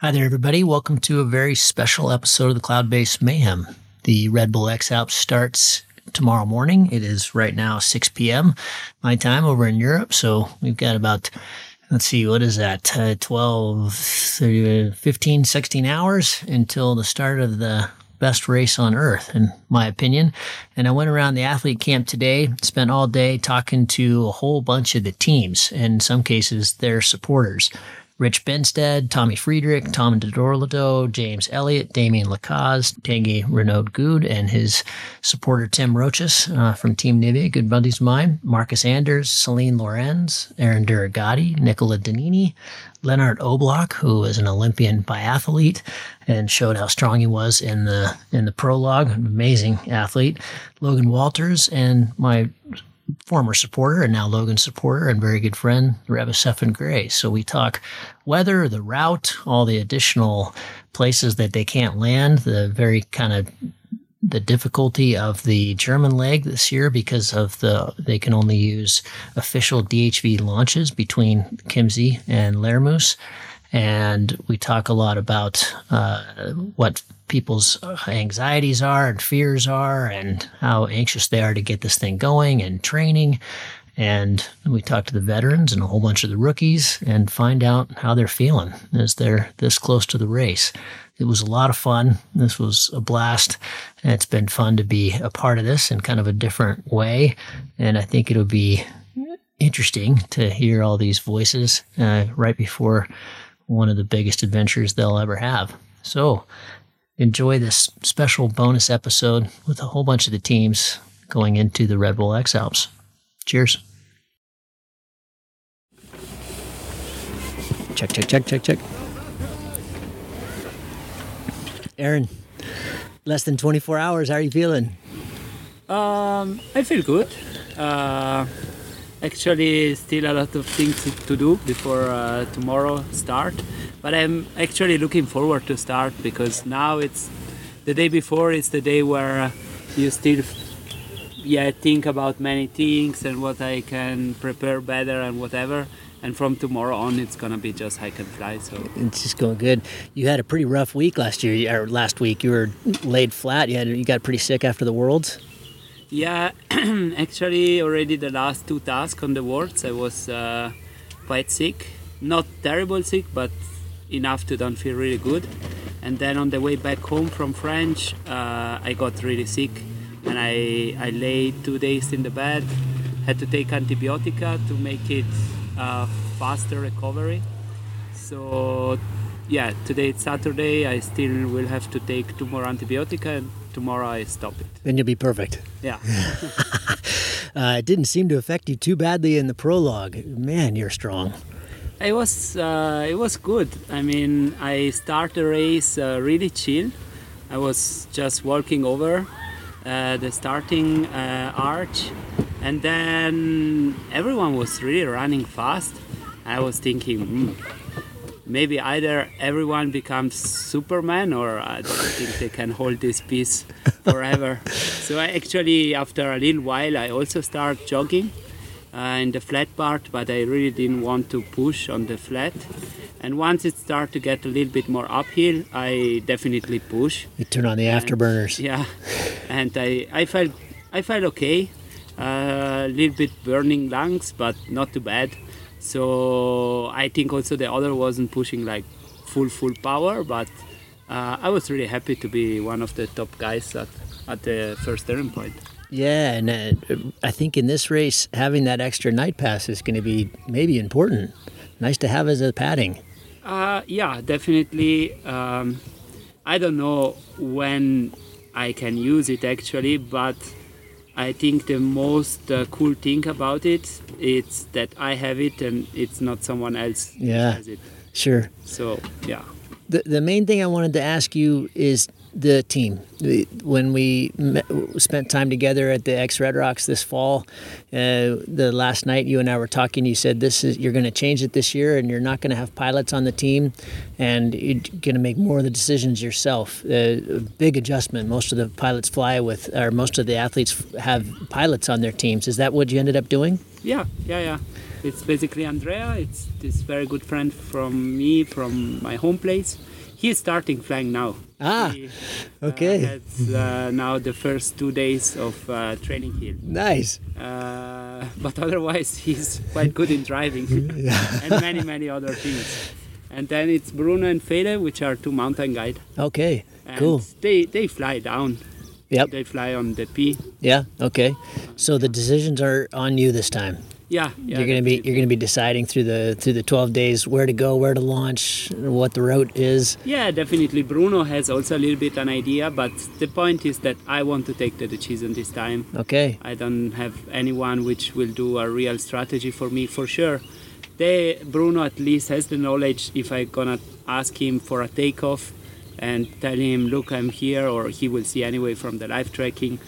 Hi there, everybody. Welcome to a very special episode of the Cloudbase Mayhem. The Red Bull X Alps starts tomorrow morning. It is right now 6 p.m. my time over in Europe. So we've got about, let's see, what is that? Uh, 12, 30, 15, 16 hours until the start of the best race on earth, in my opinion. And I went around the athlete camp today, spent all day talking to a whole bunch of the teams, and in some cases, their supporters. Rich Benstead, Tommy Friedrich, Tom de Dorlodot, James Elliott, Damien Lacaze, Tanguy Renaud-Goud, and his supporter Tim Rochus uh, from Team Nivea, good buddies of mine, Marcus Anders, Celine Lorenz, Aaron Durogati, Nicola Donini, Lennart Oblak, who is an Olympian biathlete and showed how strong he was in the in the prologue, amazing athlete, Logan Walters, and my former supporter and now Logan supporter and very good friend, Reva Sefin Gray. So we talk weather, the route, all the additional places that they can't land, the very kind of the difficulty of the German leg this year because of the they can only use official DHV launches between Chiemsee and Lermoos. And we talk a lot about uh, what people's anxieties are and fears are and how anxious they are to get this thing going and training. And we talk to the veterans and a whole bunch of the rookies and find out how they're feeling as they're this close to the race. It was a lot of fun. This was a blast. And it's been fun to be a part of this in kind of a different way. And I think it'll be interesting to hear all these voices uh, right before one of the biggest adventures they'll ever have. So, enjoy this special bonus episode with a whole bunch of the teams going into the Red Bull X Alps. Cheers. Check, check, check, check, check. Aaron, less than 24 hours. How are you feeling? Um, I feel good. Uh, actually, still a lot of things to do before uh, tomorrow start but I'm actually looking forward to start because now it's the day before is the day where you still yeah think about many things and what I can prepare better and whatever. And from tomorrow on it's gonna be just hike and fly so. It's just going good. You had a pretty rough week last year or last week. You were laid flat. You had you got pretty sick after the worlds yeah actually already the last two tasks on the worlds i was uh, quite sick not terrible sick but enough to don't feel really good. And then on the way back home from French, uh, I got really sick and I, I lay two days in the bed, had to take antibiotica to make it faster recovery. So yeah, today it's Saturday. I still will have to take two more antibiotica, and tomorrow I stop it. Then you'll be perfect. Yeah. uh, it didn't seem to affect you too badly in the prologue. Man, you're strong. It was uh, it was good. I mean, I start the race uh, really chill. I was just walking over uh, the starting uh, arch, and then everyone was really running fast. I was thinking, hmm, maybe either everyone becomes Superman, or I don't think they can hold this piece forever. so I actually, after a little while, I also start jogging uh, in the flat part, but I really didn't want to push on the flat. And once it started to get a little bit more uphill, I definitely push. You turn on the afterburners. Yeah, and I, I felt I felt okay. A uh, little bit burning lungs, but not too bad. So I think also the other wasn't pushing like full full power, but uh, I was really happy to be one of the top guys at, at the first turning point. Yeah, and uh, I think in this race, having that extra night pass is going to be maybe important. Nice to have as a padding. Uh, yeah, definitely. Um, I don't know when I can use it actually, but I think the most uh, cool thing about it is that I have it and it's not someone else yeah, has it. Sure. So yeah. The the main thing I wanted to ask you is the team. When we met, spent time together at the X Red Rocks this fall, uh, the last night you and I were talking, you said this is you're going to change it this year, and you're not going to have pilots on the team, and you're going to make more of the decisions yourself. Uh, big adjustment. Most of the pilots fly with, or most of the athletes have pilots on their teams. Is that what you ended up doing? Yeah, yeah, yeah. It's basically Andrea. It's this very good friend from me from my home place he's starting flying now. Ah, he, okay. Uh, has uh, now the first two days of uh, training here. Nice. Uh, but otherwise, he's quite good in driving and many, many other things. And then it's Bruno and Fede, which are two mountain guide. Okay, and cool. They they fly down. Yep. They fly on the P. Yeah. Okay. So the decisions are on you this time. Yeah, yeah you're gonna be you're gonna be deciding through the through the 12 days where to go, where to launch, what the route is. Yeah, definitely. Bruno has also a little bit an idea, but the point is that I want to take the decision this time. Okay. I don't have anyone which will do a real strategy for me for sure. They Bruno at least has the knowledge if I gonna ask him for a takeoff and tell him, look, I'm here, or he will see anyway from the live tracking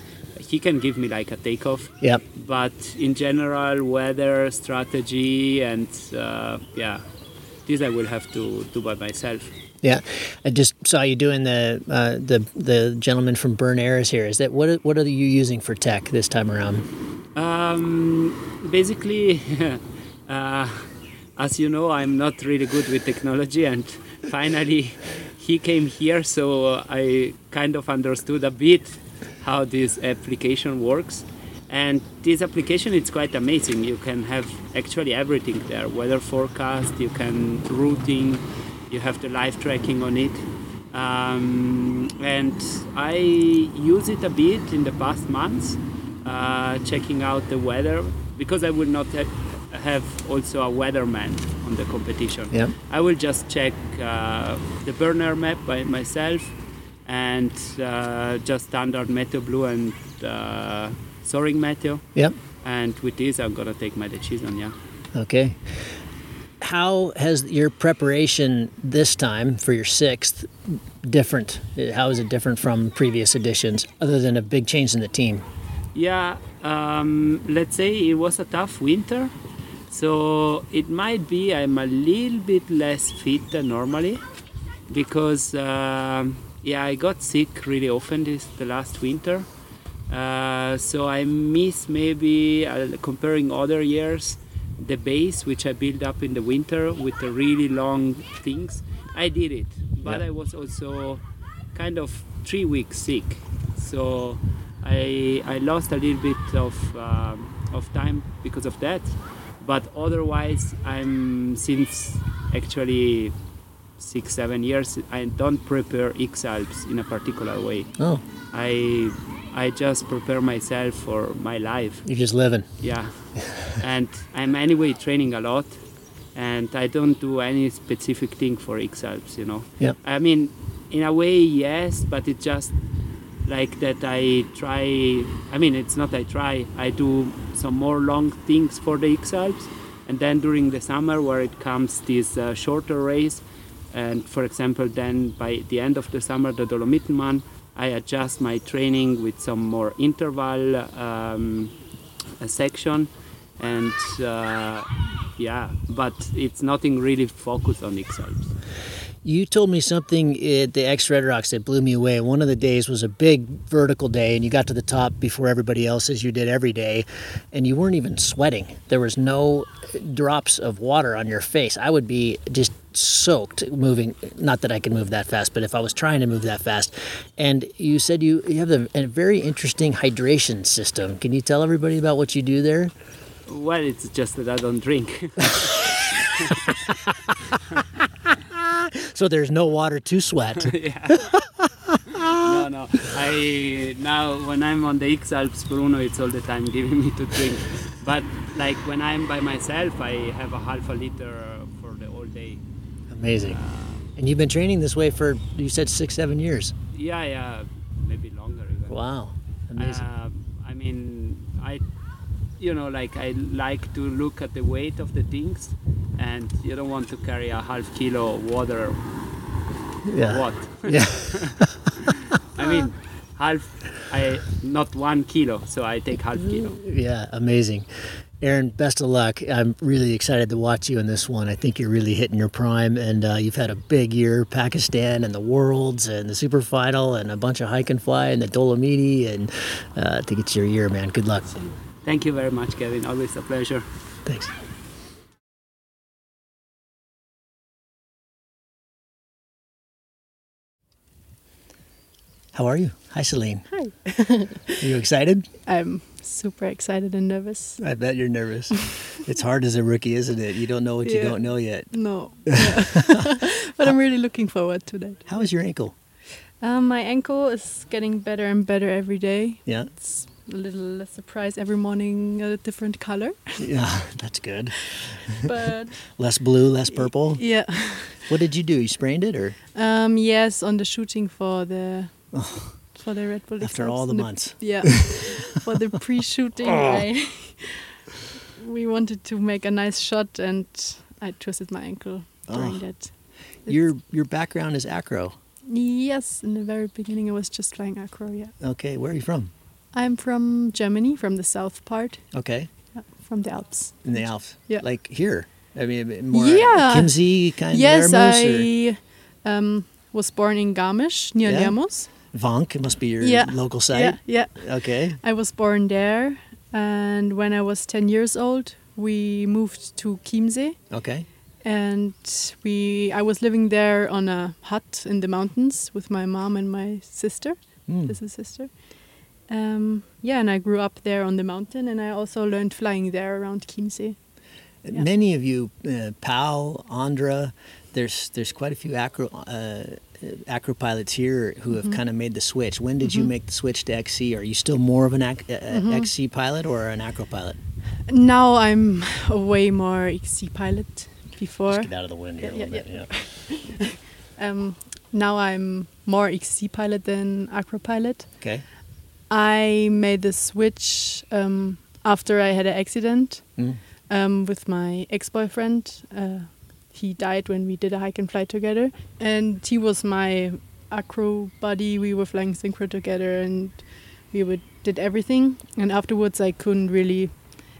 he can give me like a takeoff. Yep. But in general, weather, strategy, and uh, yeah, this I will have to do by myself. Yeah, I just saw you doing the uh, the the gentleman from Burnair is here. Is that what what are you using for tech this time around? Um, basically, uh, as you know, I'm not really good with technology, and finally, he came here, so I kind of understood a bit how this application works. And this application is quite amazing. You can have actually everything there weather forecast, you can routing, you have the live tracking on it. Um, and I use it a bit in the past months, uh, checking out the weather because I will not have, have also a weatherman on the competition. Yeah. I will just check uh, the Burnair map by myself and uh, just standard Meteo Blue and uh, soaring Meteo. Yep. And with this, I'm gonna take my decision. Yeah. Okay. How has your preparation this time for your sixth different? How is it different from previous editions, other than a big change in the team? Yeah, um, let's say it was a tough winter, so it might be I'm a little bit less fit than normally because. Um, yeah, I got sick really often this the last winter. Uh, so I miss maybe uh, comparing other years the base which I built up in the winter with the really long things. I did it, but I was also kind of three weeks sick, so I I lost a little bit of um, of time because of that. But otherwise, I'm since actually six seven years i don't prepare x alps in a particular way. Oh. I i just prepare myself for my life. You're just living. Yeah. And i'm anyway training a lot and i don't do any specific thing for x alps you know? Yeah. I mean in a way yes but it's just like that i try i mean it's not i try i do some more long things for the x alps and then during the summer where it comes this uh, shorter race and for example, then by the end of the summer, the Dolomitenmann, I adjust my training with some more interval um, section, and uh, yeah, but it's nothing really focused on Alps. You told me something at the X Red Rocks that blew me away. One of the days was a big vertical day, and you got to the top before everybody else, as you did every day, and you weren't even sweating. There was no drops of water on your face. I would be just soaked moving. Not that I can move that fast, but if I was trying to move that fast. And you said you, you have a, a very interesting hydration system. Can you tell everybody about what you do there? Well, it's just that I don't drink. so there's no water to sweat. no, no. I now when I'm on the X Alps, Bruno, it's all the time giving me to drink. But like when I'm by myself, I have a half a liter for the whole day. Amazing. Uh, and you've been training this way for you said six, seven years. Yeah, yeah, maybe longer even. Wow, amazing. Uh, I mean, I, you know, like I like to look at the weight of the things, and you don't want to carry a half kilo of water. Yeah. What? Yeah. I mean, half. I not one kilo, so I take half kilo. Yeah, amazing. Aaron, best of luck. I'm really excited to watch you in this one. I think you're really hitting your prime, and uh, you've had a big year Pakistan and the Worlds and the Super Final and a bunch of hike and fly and the Dolomiti. And uh, I think it's your year, man. Good luck. Thank you very much, Kevin. Always a pleasure. Thanks. How are you? Hi, Celine. Hi. Are you excited? I'm super excited and nervous. I bet you're nervous. it's hard as a rookie, isn't it? You don't know what you don't know yet. No. Yeah. but I'm really looking forward to that. How is your ankle? Um, my ankle is getting better and better every day. Yeah. It's a little surprise every morning, a different color. Yeah, that's good. But Less blue, less purple. yeah. What did you do? You sprained it, or Um, yes, on the shooting for the for the Red Bull. Oh. after all the and months? Yeah. for the pre-shooting, I, we wanted to make a nice shot, and I twisted my ankle during Oh. that. Your your background is acro. Yes, in the very beginning, I was just flying acro. Yeah, Okay, where are you from? I'm from Germany, from the south part, Okay, yeah, from the Alps. in the Alps. Yeah. Like here. I mean, more Yeah. Chiemsee kind yes, of Yes, I um, was born in Garmisch near Yeah? Lermoos. Vonk. It must be your Yeah. local site. Yeah, yeah. Okay. I was born there, and when I was 10 years old, we moved to Chiemsee. Okay. and we I was living there on a hut in the mountains with my mom and my sister. Hmm. This is sister. Um, yeah, and I grew up there on the mountain, and I also learned flying there around Chiemsee. Yeah. Many of you, uh, Pal, Andra, there's there's quite a few acro uh, acro pilots here who have Mhm. kind of made the switch. When did you Mhm. make the switch to XC? Are you still more of an ac- uh, Mhm. XC pilot or an acro pilot? Now I'm a way more XC pilot. Before, Just get out of the wind here Yeah, a little yeah, bit. Yeah. um, now I'm more XC pilot than acro pilot. Okay. I made the switch um, after I had an accident. Mm. um, with my ex-boyfriend. Uh, he died when we did a hike and fly together, and he was my acro buddy. We were flying synchro together, and we would did everything. And afterwards, I couldn't really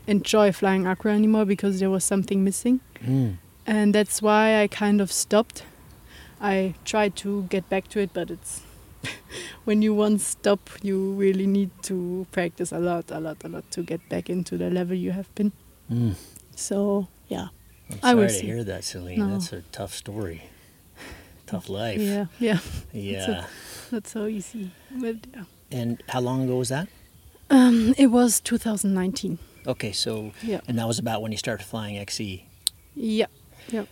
enjoy flying acro anymore because there was something missing, Mm. and that's why I kind of stopped. I tried to get back to it, but it's when you once stop, you really need to practice a lot, a lot, a lot to get back into the level you have been. Mm. So yeah, I'm I sorry will to see. hear that, Celine. No. That's a tough story. Tough life. yeah, yeah. Yeah. Not so easy, but yeah. And how long ago was that? Um, it was 2019. Okay, so Yeah, and that was about when you started flying XC. yeah, yeah.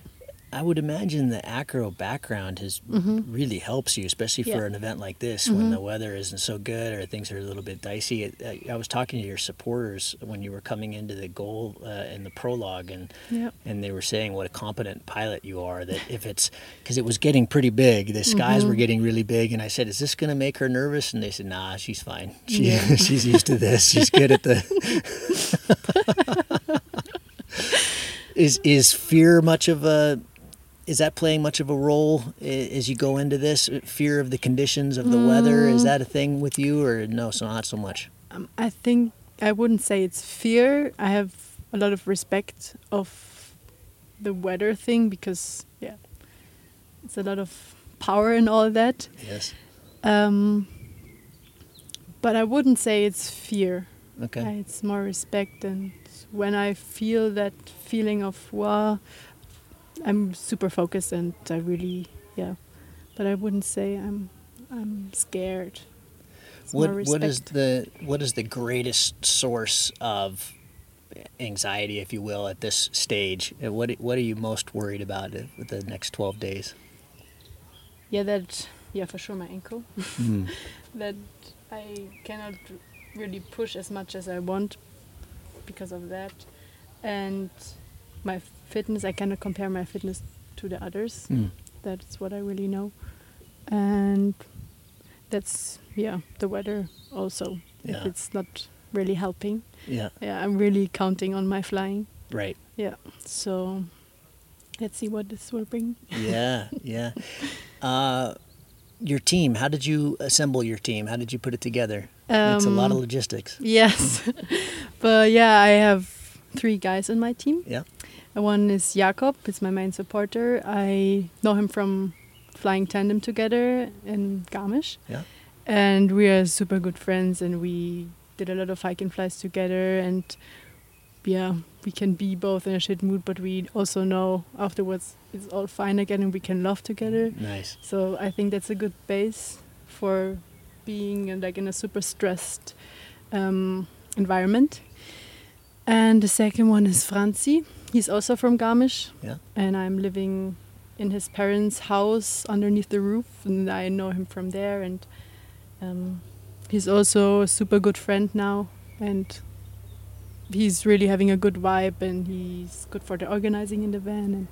I would imagine the acro background has Mhm. really helps you, especially for Yeah. an event like this when Mhm. the weather isn't so good or things are a little bit dicey. I, I was talking to your supporters when you were coming into the goal uh, in the prologue, and Yeah. and they were saying what a competent pilot you are. That if it's because it was getting pretty big, the skies were Mhm. getting really big, and I said, "Is this going to make her nervous?" And they said, "Nah, she's fine. She, Yeah. she's used to this. She's good at the." is is fear much of a is that playing much of a role as you go into this fear of the conditions of the weather is Mm. that a thing with you or no so not so much Um, I think I wouldn't say it's fear. I have a lot of respect of the weather thing because yeah, it's a lot of power and all that. yes Um, but I wouldn't say it's fear. okay Uh, It's more respect, and when I feel that feeling of wow, I'm super focused, and I really yeah. But I wouldn't say I'm I'm scared. It's what what is the what is the greatest source of anxiety if you will at this stage what what are you most worried about with the next 12 days Yeah, that yeah for sure my ankle. Mm. that I cannot really push as much as I want because of that, and my fitness. I cannot compare my fitness to the others. Mm. That's what I really know, and that's yeah the weather also. Yeah. If it's not really helping, yeah yeah, I'm really counting on my flying. right Yeah, so let's see what this will bring. yeah, yeah. Uh, your team. How did you assemble your team? How did you put it together? it's a lot of Um, logistics. Yes, but yeah, I have three guys on my team. Yeah. One is Jakob. It's my main supporter. I know him from flying tandem together in Garmisch. Yeah. And we are super good friends, and we did a lot of hike and flies together. And yeah, we can be both in a shit mood, but we also know afterwards it's all fine again, and we can laugh together. Nice. So I think that's a good base for being in, like in a super stressed um, environment. And the second one is Franzi. He's also from Garmisch. Yeah. And I'm living in his parents' house underneath the roof, and I know him from there. And um, he's also a super good friend now, and he's really having a good vibe, and he's good for the organizing in the van. And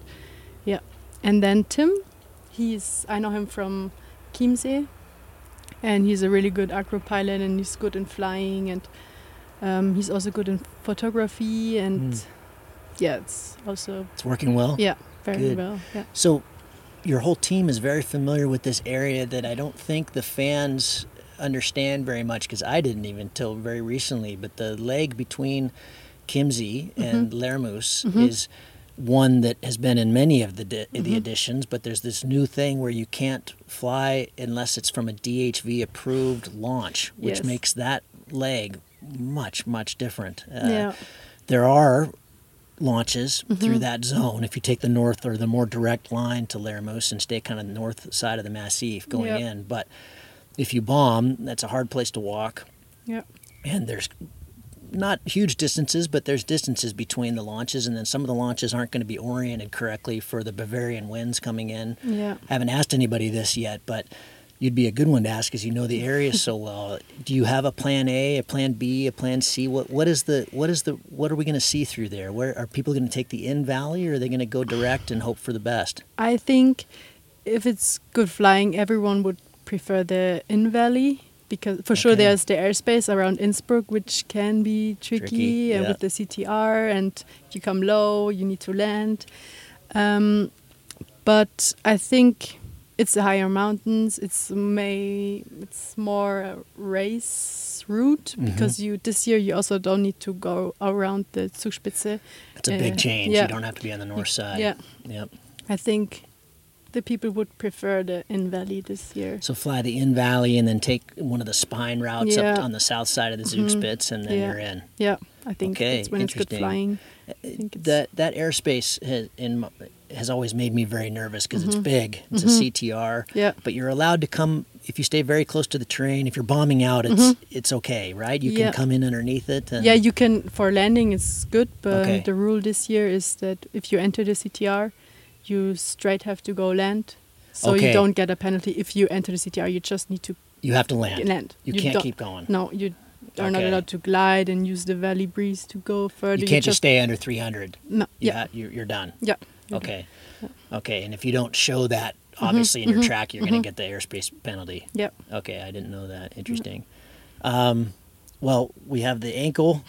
yeah. And then Tim, he's I know him from Chiemsee, and he's a really good acro pilot, and he's good in flying, and um, he's also good in photography, and Mm. Yeah, it's also It's working well. yeah very Good. well. Yeah. So, your whole team is very familiar with this area that I don't think the fans understand very much because I didn't even till very recently. But the leg between Chiemsee and Lermoos Mhm. is one that has been in many of the di- the Mhm. editions. But there's this new thing where you can't fly unless it's from a DHV approved launch, which Yes. makes that leg much much different. Uh, yeah. there are launches through Mhm. that zone if you take the north or the more direct line to Lermoos and stay kind of north side of the Massif going Yep. in. But if you bomb, that's a hard place to walk. Yeah. And there's not huge distances, but there's distances between the launches, and then some of the launches aren't going to be oriented correctly for the Bavarian winds coming in. Yeah. I haven't asked anybody this yet, but you'd be a good one to ask because you know the area so well. Do you have a plan A, a plan B, a plan C? What what is the what is the what are we going to see through there? Where are people going to take the in valley, or are they going to go direct and hope for the best? I think if it's good flying, everyone would prefer the in valley because for sure there's the airspace around Innsbruck, which can be tricky, Tricky, uh, yeah. with the CTR, and if you come low, you need to land. Um, but I think it's the higher mountains. It's may it's more a race route Mhm. because you this year you also don't need to go around the Zugspitze. It's a big Uh, change. yeah. You don't have to be on the north side. Yeah, Yep. I think the people would prefer the in valley this year. So fly the in valley and then take one of the spine routes up on the south side of the Mhm. Zugspitze, and then Yeah. you're in. Yeah, I think Okay, it's when it's good flying. think it's- that that airspace has, in, has always made me very nervous because Mhm. it's big. It's a Mhm. CTR, Yeah, but you're allowed to come if you stay very close to the terrain. If you're bombing out, it's Mhm. it's okay, right? You Yeah. can come in underneath it. And, yeah, you can for landing it's good, but Okay. the rule this year is that if you enter the CTR, you straight have to go land. So Okay. you don't get a penalty if you enter the CTR. You just need to you have to land. land. You, can't keep going. No, you are not allowed to glide and use the valley breeze to go further. you can't just stay under 300. no. You Yeah, ha- you're, you're done. yeah. Okay. Okay. And if you don't show that, obviously in your mhm, track, you're going to get the airspace penalty. Yep. Okay, I didn't know that. Interesting. Um, well, we have the ankle.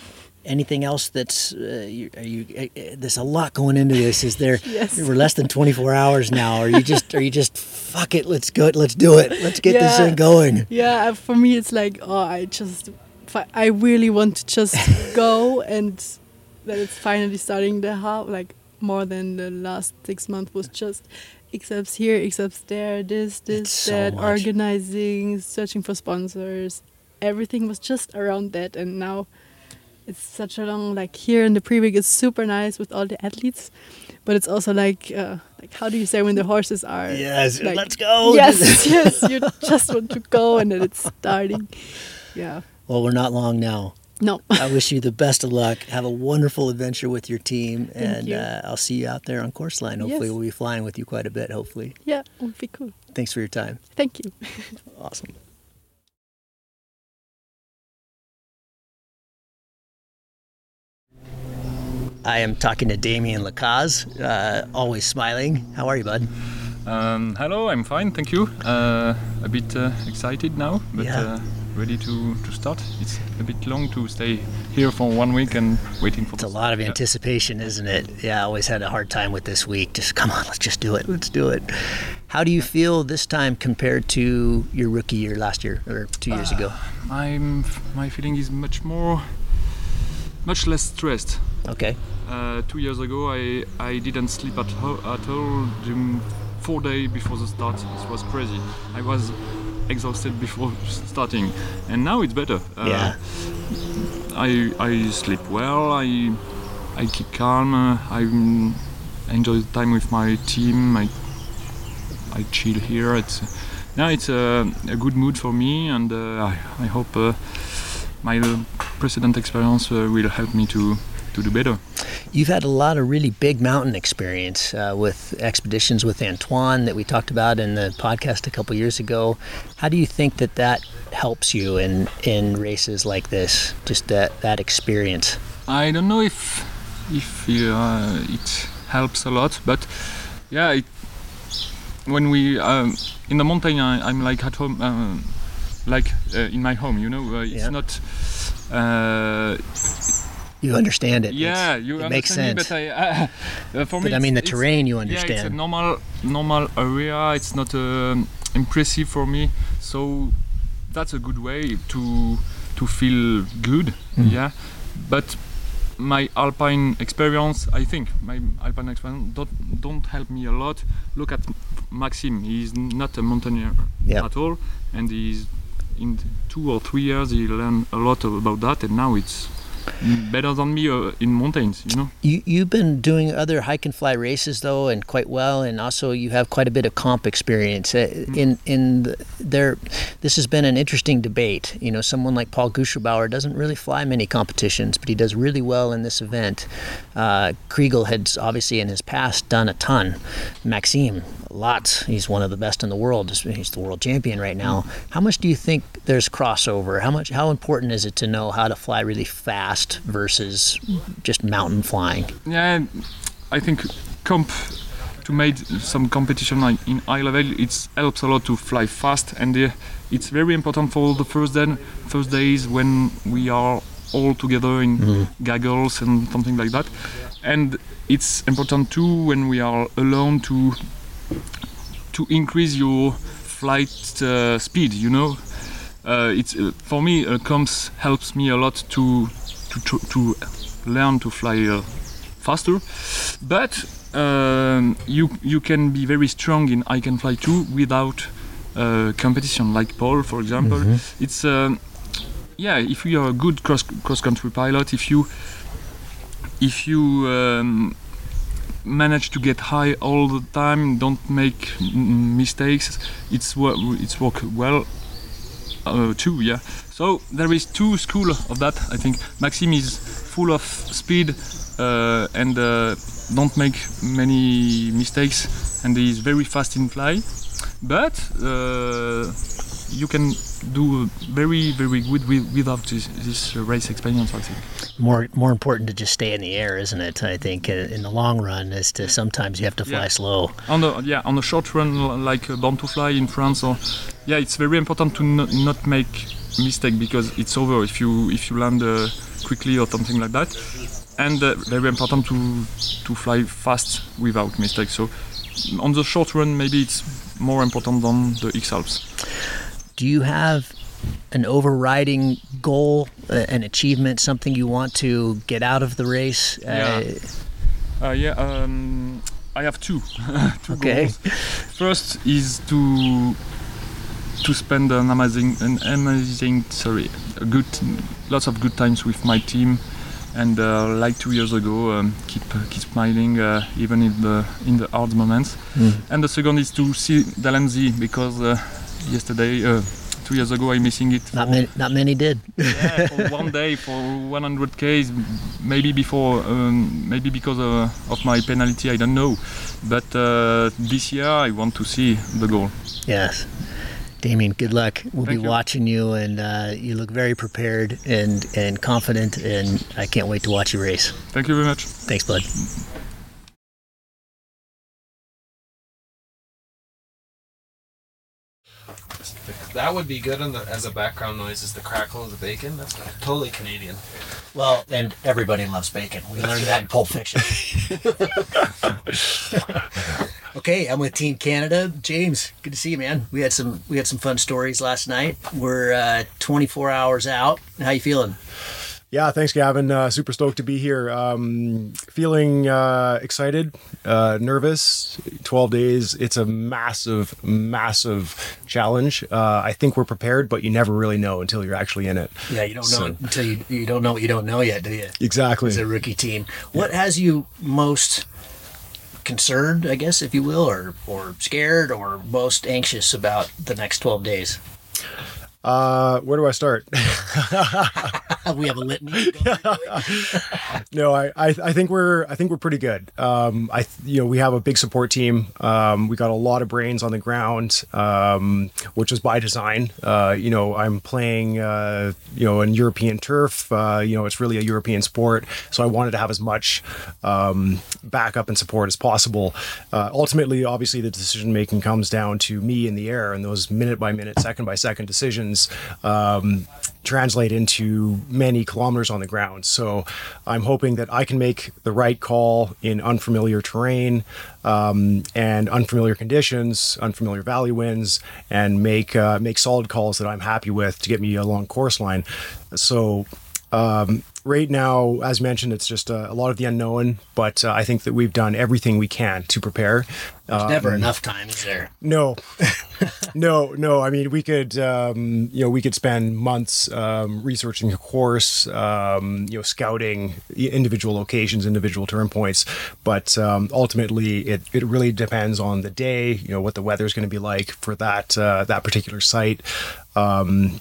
Anything else that's uh, you, are you? Uh, uh, there's a lot going into this. Is there? Yes. We're less than 24 hours now. Are you just? Are you just? Fuck it. Let's go. Let's do it. Let's get this thing going. Yeah, uh, for me it's like oh, I just I really want to just go and that it's finally starting the half like more than the last six months was just except here, except there, this, this, It's that, much. organizing, searching for sponsors. Everything was just around that, and now it's such a long like here in the pre-week is super nice with all the athletes, but it's also like uh, like how do you say when the horses are Yes. like- let's go. yes, yes, you just want to go and then it's starting. Yeah. Well, we're not long now. No. I wish you the best of luck. Have a wonderful adventure with your team, Thank and you. Uh, I'll see you out there on course line. Hopefully, Yes. we'll be flying with you quite a bit. Hopefully, Yeah, it would be cool. thanks for your time. Thank you. Awesome. I am talking to Damien Lacaze, uh, always smiling. How are you, bud? Um, hello, I'm fine, thank you. Uh, a bit uh, excited now, but Yeah. Uh, ready to, to start. It's a bit long to stay here for one week and waiting for. It's a lot of anticipation, isn't it? Yeah, I always had a hard time with this week. Just come on, let's just do it. Let's do it. How do you feel this time compared to your rookie year last year or two years ago? I'm my feeling is much more, much less stressed. Okay. Uh, two years ago, I, I didn't sleep at, ho- at all during four days before the start. It was crazy. I was exhausted before starting, and now it's better. Uh, Yeah. I I sleep well. I I keep calm. Uh, I enjoy the time with my team. I I chill here. It's now it's a, a good mood for me, and uh, I, I hope uh, my uh, precedent experience uh, will help me to to do better. You've had a lot of really big mountain experience uh, with expeditions with Antoine that we talked about in the podcast a couple years ago. How do you think that that helps you in in races like this? Just that that experience. I don't know if if uh, it helps a lot, but yeah, it, when we um, in the mountain, I, I'm like at home, uh, like uh, in my home. You know, uh, it's Yeah. not. Uh, You understand it. yeah, It's- you it makes me, sense. but I, uh, for me, But I mean, the terrain you understand. Yeah, it's a normal normal area. It's not um, impressive for me, so that's a good way to to feel good. Mm. Yeah, but my alpine experience, I think my alpine experience don't don't help me a lot. Look at Maxime. He's not a mountaineer Yeah. at all, and he's in two or three years he learned a lot about that, and now it's better than me uh, in mountains. You know. You you've been doing other hike and fly races though, and quite well, and also you have quite a bit of comp experience. Uh, In in the, there, this has been an interesting debate. You know, someone like Paul Guschlbauer doesn't really fly many competitions, but he does really well in this event. Uh, Chrigel had obviously in his past done a ton. Maxime, lots. He's one of the best in the world. He's the world champion right now. How much do you think there's crossover? How much? How important is it to know how to fly really fast versus just mountain flying? Yeah, I think comp to make some competition like in high level, it helps a lot to fly fast, and uh, it's very important for the first day, first days when we are all together in goggles and something like that, and it's important too when we are alone to to increase your flight uh, speed. You know, uh, it's uh, for me uh, comps helps me a lot to to to, learn to fly uh, faster. But um, you you can be very strong in I can fly too without uh, competition. Like Paul, for example, it's um, yeah. If you are a good cross cross country pilot, if you if you um, manage to get high all the time, don't make mistakes, it's it's work well uh, too. Yeah. So there is two school of that. I think Maxime is full of speed uh, and uh, don't make many mistakes, and is very fast in fly. But uh, you can do very very good with, without this, this race experience. I think. more more important to just stay in the air, isn't it? I think uh, in the long run, is to sometimes you have to fly Yeah. slow. on the yeah on the short run like uh, Born to Fly in France or yeah it's very important to no, not make mistake because it's over if you if you land uh, quickly or something like that and uh, very important to to fly fast without mistake so on the short run maybe it's more important than the X Alps Do you have an overriding goal, uh, an achievement, something you want to get out of the race? Yeah. Uh, uh, yeah um, I have two two Okay. goals first is to to spend an amazing an amazing sorry a good lots of good times with my team and uh, like two years ago um, keep keep smiling uh, even in the in the hard moments Mm. and the second is to see Dalenzi because uh, yesterday uh, two years ago I'm missing it not for- many, not many did. yeah, for one day for 100 k's maybe before um, maybe because uh, of my penalty i don't know but uh, this year i want to see the goal yes. Damien, good luck. We'll Thank be you. watching you, and uh, you look very prepared and, and confident, and I can't wait to watch you race. thank you very much Thanks, bud. That would be good on the, as a background noise. Is the crackle of the bacon? That's totally Canadian. Well, and everybody loves bacon. We learned that in Pulp Fiction. okay, I'm with Team Canada. James, good to see you, man. We had some we had some fun stories last night. We're uh, 24 hours out. How you feeling? Yeah, thanks, Gavin. Uh, super stoked to be here. Um, feeling uh, excited, uh, nervous. 12 days. It's a massive, massive challenge. Uh, I think we're prepared, but you never really know until you're actually in it. Yeah, you don't know So- it until you you don't know what you don't know yet, do you? Exactly. As a rookie team, what has you most concerned, I guess, if you will, or or scared, or most anxious about the next 12 days? Uh, where do I start? we have a litany. Go through it. no, I, I, I think we're I think we're pretty good. Um, I you know we have a big support team. Um, we got a lot of brains on the ground, um, which is by design. Uh, you know, I'm playing uh, you know in European turf. Uh, you know, it's really a European sport, so I wanted to have as much um, backup and support as possible. Uh, ultimately, obviously, the decision making comes down to me in the air, and those minute by minute, second by second decisions. Um, translate into many kilometers on the ground. So I'm hoping that I can make the right call in unfamiliar terrain um, and unfamiliar conditions, unfamiliar valley winds, and make uh, make solid calls that I'm happy with to get me a long course line. So. Um, right now, as mentioned, it's just uh, a lot of the unknown, but uh, I think that we've done everything we can to prepare. There's never enough time, is there? No, no, no. I mean, we could, um, you know, we could spend months um, researching a course, um, you know, scouting individual locations, individual turn points. But um, ultimately, it, it really depends on the day. You know, what the weather is going to be like for that uh, that particular site. Um,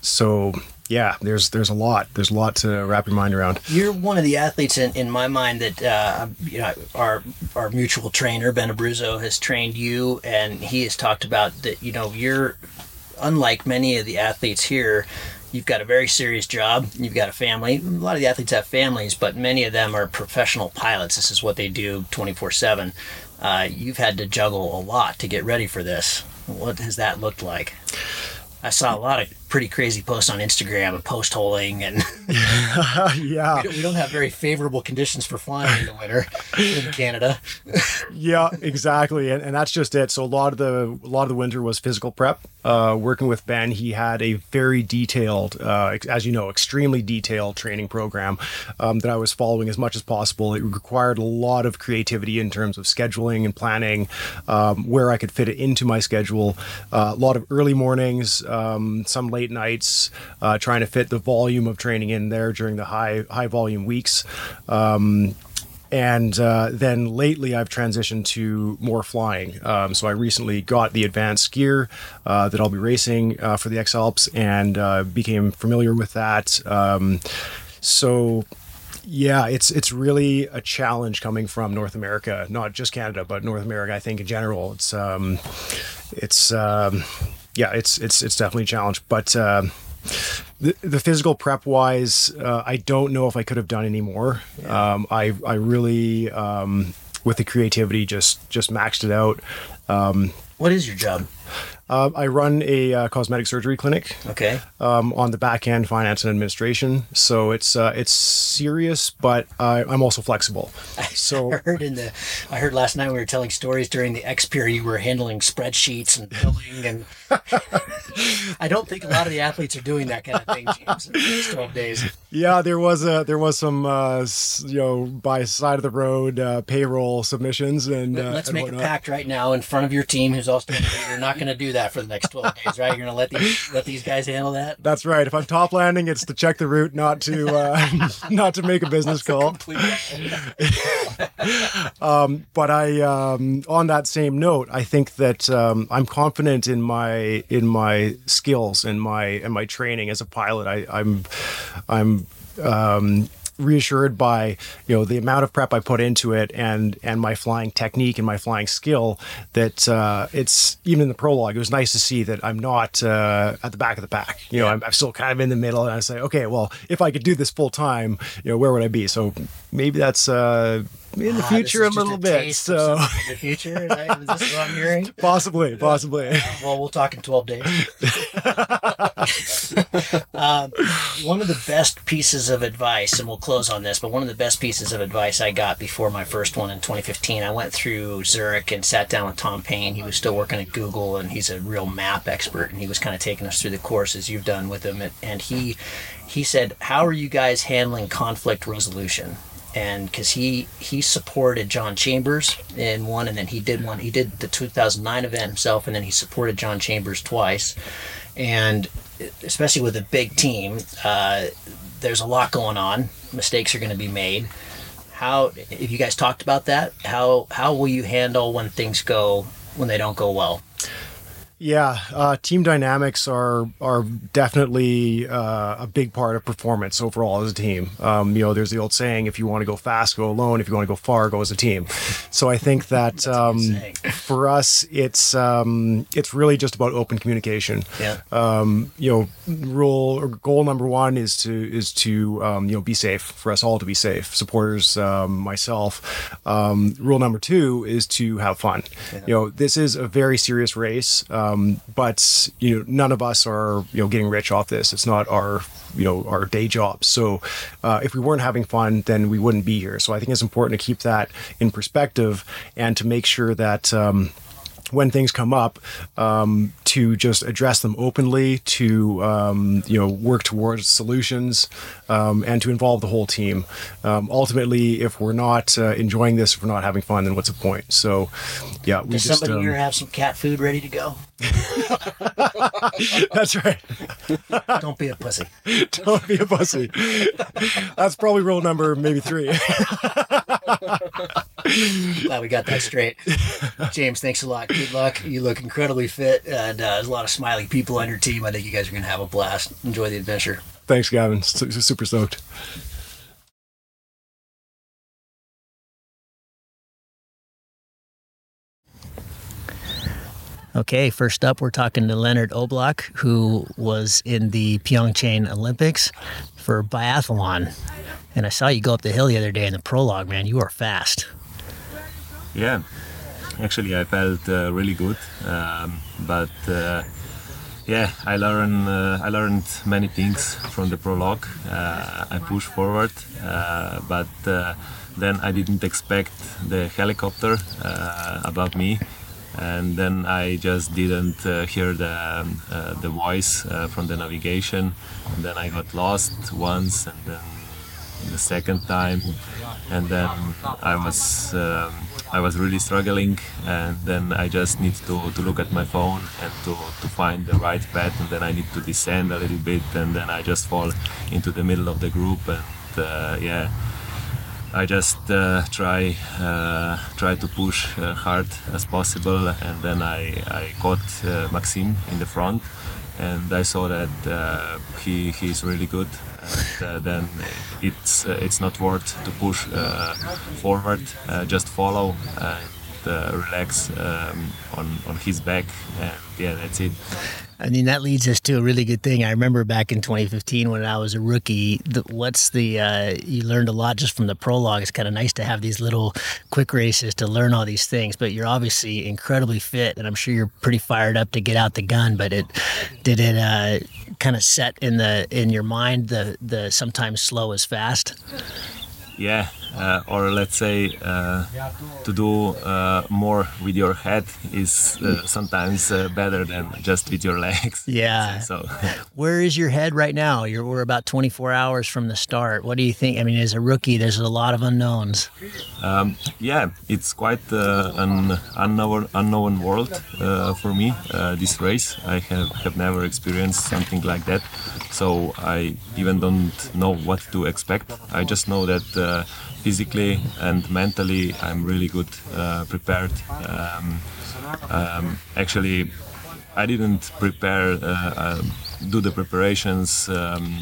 so yeah, there's there's a lot. There's a lot to wrap your mind around. You're one of the athletes in, in my mind that uh, you know our our mutual trainer Ben Abruzzo has trained you, and he has talked about that. You know, you're unlike many of the athletes here. You've got a very serious job. You've got a family. A lot of the athletes have families, but many of them are professional pilots. This is what they do 24 seven. Uh, you've had to juggle a lot to get ready for this. What has that looked like? I saw a lot of pretty crazy posts on Instagram and post holing and yeah, we don't- we don't have very favorable conditions for flying in the winter in Canada. yeah, exactly, and, and that's just it. So a lot of the a lot of the winter was physical prep. Uh, working with Ben, he had a very detailed, uh, as you know, extremely detailed training program um, that I was following as much as possible. It required a lot of creativity in terms of scheduling and planning, um, where I could fit it into my schedule. Uh, a lot of early mornings, um, some late nights, uh, trying to fit the volume of training in there during the high high volume weeks. Um, and uh, then lately I've transitioned to more flying. Um, so I recently got the advanced gear uh, that I'll be racing uh, for the X Alps and uh, became familiar with that. Um, so yeah, it's it's really a challenge coming from North America, not just Canada, but North America. I think in general, it's um, it's um, yeah, it's it's it's definitely a challenge, but. Um, the, the physical prep wise, uh, I don't know if I could have done any more. Um, I I really um, with the creativity just just maxed it out. Um, What is your job? Uh, I run a uh, cosmetic surgery clinic Okay. um, on the back end, finance and administration. So it's uh, it's serious, but I, I'm also flexible. So I heard in the I heard last night we were telling stories during the X period you were handling spreadsheets and billing and I don't think a lot of the athletes are doing that kind of thing, James, in the 12 days. yeah, there was a there was some uh, you know by side of the road uh, payroll submissions and uh, Let's and make a whatnot. pact right now in front of your team who's also you're not going to do that for the next 12 days, right? You're going to let these let these guys handle that. That's right. If I'm top landing, it's to check the route, not to uh, not to make a business call. Um, but I, um, on that same note, I think that um, I'm confident in my in my skills and my and my training as a pilot. I, I'm I'm um, reassured by you know the amount of prep I put into it and and my flying technique and my flying skill. That uh, it's even in the prologue. It was nice to see that I'm not uh, at the back of the pack. You know, I'm, I'm still kind of in the middle, and I say, okay, well, if I could do this full time, you know, where would I be? So maybe that's. Uh, in the Ah, future a little bit. So in the future, right? Is this what I'm hearing? possibly, possibly. Well, we'll talk in 12 days. um, one of the best pieces of advice, and we'll close on this, but one of the best pieces of advice I got before my first one in 2015, I went through Zurich and sat down with Tom Payne. He was still working at Google, and he's a real map expert, and he was kind of taking us through the courses you've done with him. And he he said, "How are you guys handling conflict resolution?" And because he he supported John Chambers in one, and then he did one. He did the 2009 event himself, and then he supported John Chambers twice. And especially with a big team, uh, there's a lot going on. Mistakes are going to be made. How, if you guys talked about that, how how will you handle when things go when they don't go well? Yeah, uh, team dynamics are are definitely uh, a big part of performance overall as a team. Um, you know, there's the old saying: if you want to go fast, go alone. If you want to go far, go as a team. So I think that um, for us, it's um, it's really just about open communication. Yeah. Um, you know, rule or goal number one is to is to um, you know be safe for us all to be safe, supporters, um, myself. Um, rule number two is to have fun. You know, this is a very serious race, um, but you know none of us are you know getting rich off this. It's not our you know our day jobs. So uh, if we weren't having fun, then we wouldn't be here. So I think it's important to keep that in perspective and to make sure that. Um, when things come up, um, to just address them openly, to um, you know work towards solutions, um, and to involve the whole team. Um, ultimately, if we're not uh, enjoying this, if we're not having fun, then what's the point? So, yeah, we Does just somebody um, here have some cat food ready to go? that's right. Don't be a pussy. Don't be a pussy. That's probably rule number maybe three. Glad we got that straight. James, thanks a lot. Good luck. You look incredibly fit, and uh, there's a lot of smiling people on your team. I think you guys are going to have a blast. Enjoy the adventure. Thanks, Gavin. Su- Super stoked. Okay, first up, we're talking to Leonard Oblak, who was in the Pyeongchang Olympics for biathlon. And I saw you go up the hill the other day in the prologue, man. You are fast. Yeah, actually, I felt uh, really good, um, but uh, yeah, I learned uh, I learned many things from the prologue. Uh, I pushed forward, uh, but uh, then I didn't expect the helicopter above me, and then I just didn't uh, hear the um, uh, the voice uh, from the navigation, and then I got lost once, and then the second time, and then I was um, I was really struggling, and then I just need to, to look at my phone and to, to find the right path, and then I need to descend a little bit, and then I just fall into the middle of the group, and uh, yeah. I just uh, try uh, try to push uh, hard as possible, and then I, I caught uh, Maxime in the front, and I saw that uh, he he's really good, and uh, then it's it's not worth to push forward. Just follow and relax um, on on his back, and yeah, that's it. I mean, that leads us to a really good thing. I remember back in 2015 when I was a rookie, the, what's the, uh, you learned a lot just from the prologue. It's kind of nice to have these little quick races to learn all these things, but you're obviously incredibly fit and I'm sure you're pretty fired up to get out the gun, but it, did it, uh, kind of set in the, in your mind, the, the sometimes slow is fast? yeah uh, or let's say uh, to do uh, more with your head is uh, sometimes uh, better than just with your legs Yeah. so Where is your head right now? You're, we're about 24 hours from the start. What do you think? I mean, as a rookie, there's a lot of unknowns. um, yeah it's quite uh, an unknown unknown world uh, for me uh, this race i have, have never experienced something like that so i even don't know what to expect i just know that uh, physically and mentally i'm really good uh, prepared um, um, actually I didn't prepare, uh, uh, do the preparations. Um,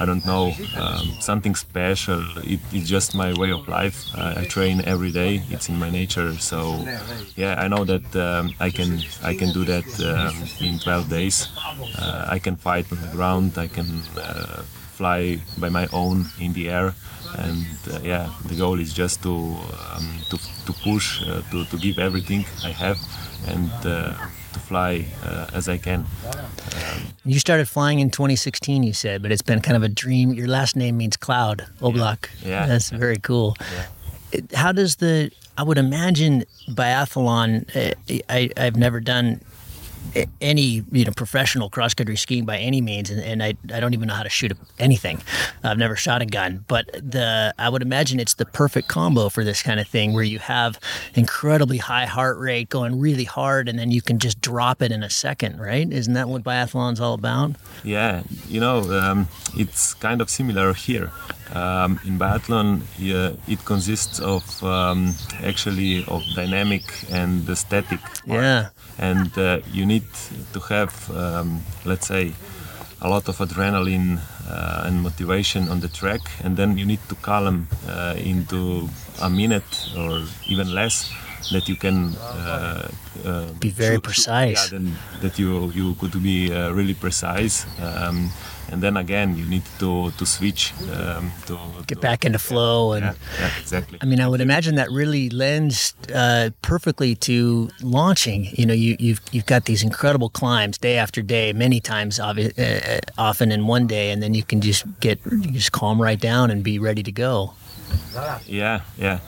I don't know um, something special. It, it's just my way of life. I, train every day. It's in my nature. So yeah, I know that um, I can I can do that um, in 12 days. Uh, I can fight on the ground. I can uh, fly by my own in the air. And uh, yeah, the goal is just to um, to, to push, uh, to, to give everything I have, and uh, to fly uh, as I can. You started flying in 2016, you said, but it's been kind of a dream. Your last name means cloud, Oblak. Yeah. That's very cool. It- How does the, I would imagine biathlon, uh, I, I've never done any you know professional cross country skiing by any means and, and I, I don't even know how to shoot anything i've never shot a gun but the i would imagine it's the perfect combo for this kind of thing where you have incredibly high heart rate going really hard and then you can just drop it in a second right isn't that what biathlon's all about Yeah, you know, um, it's kind of similar here. Um, in biathlon, yeah, it consists of um, actually of dynamic and the static. part. Yeah. And uh, you need to have, um, let's say, a lot of adrenaline uh, and motivation on the track, and then you need to calm uh, into a minute or even less that you can uh, uh, Be very shoot- precise. yeah, then that you you could be uh, really precise, um, and then again you need to to switch um, to get to- back into flow and Yeah, yeah, exactly. I mean, I would imagine that really lends uh, perfectly to launching. You know, you, you've you've got these incredible climbs day after day, many times, obvi- uh, often in one day, and then you can just get you just calm right down and be ready to go. Yeah, yeah.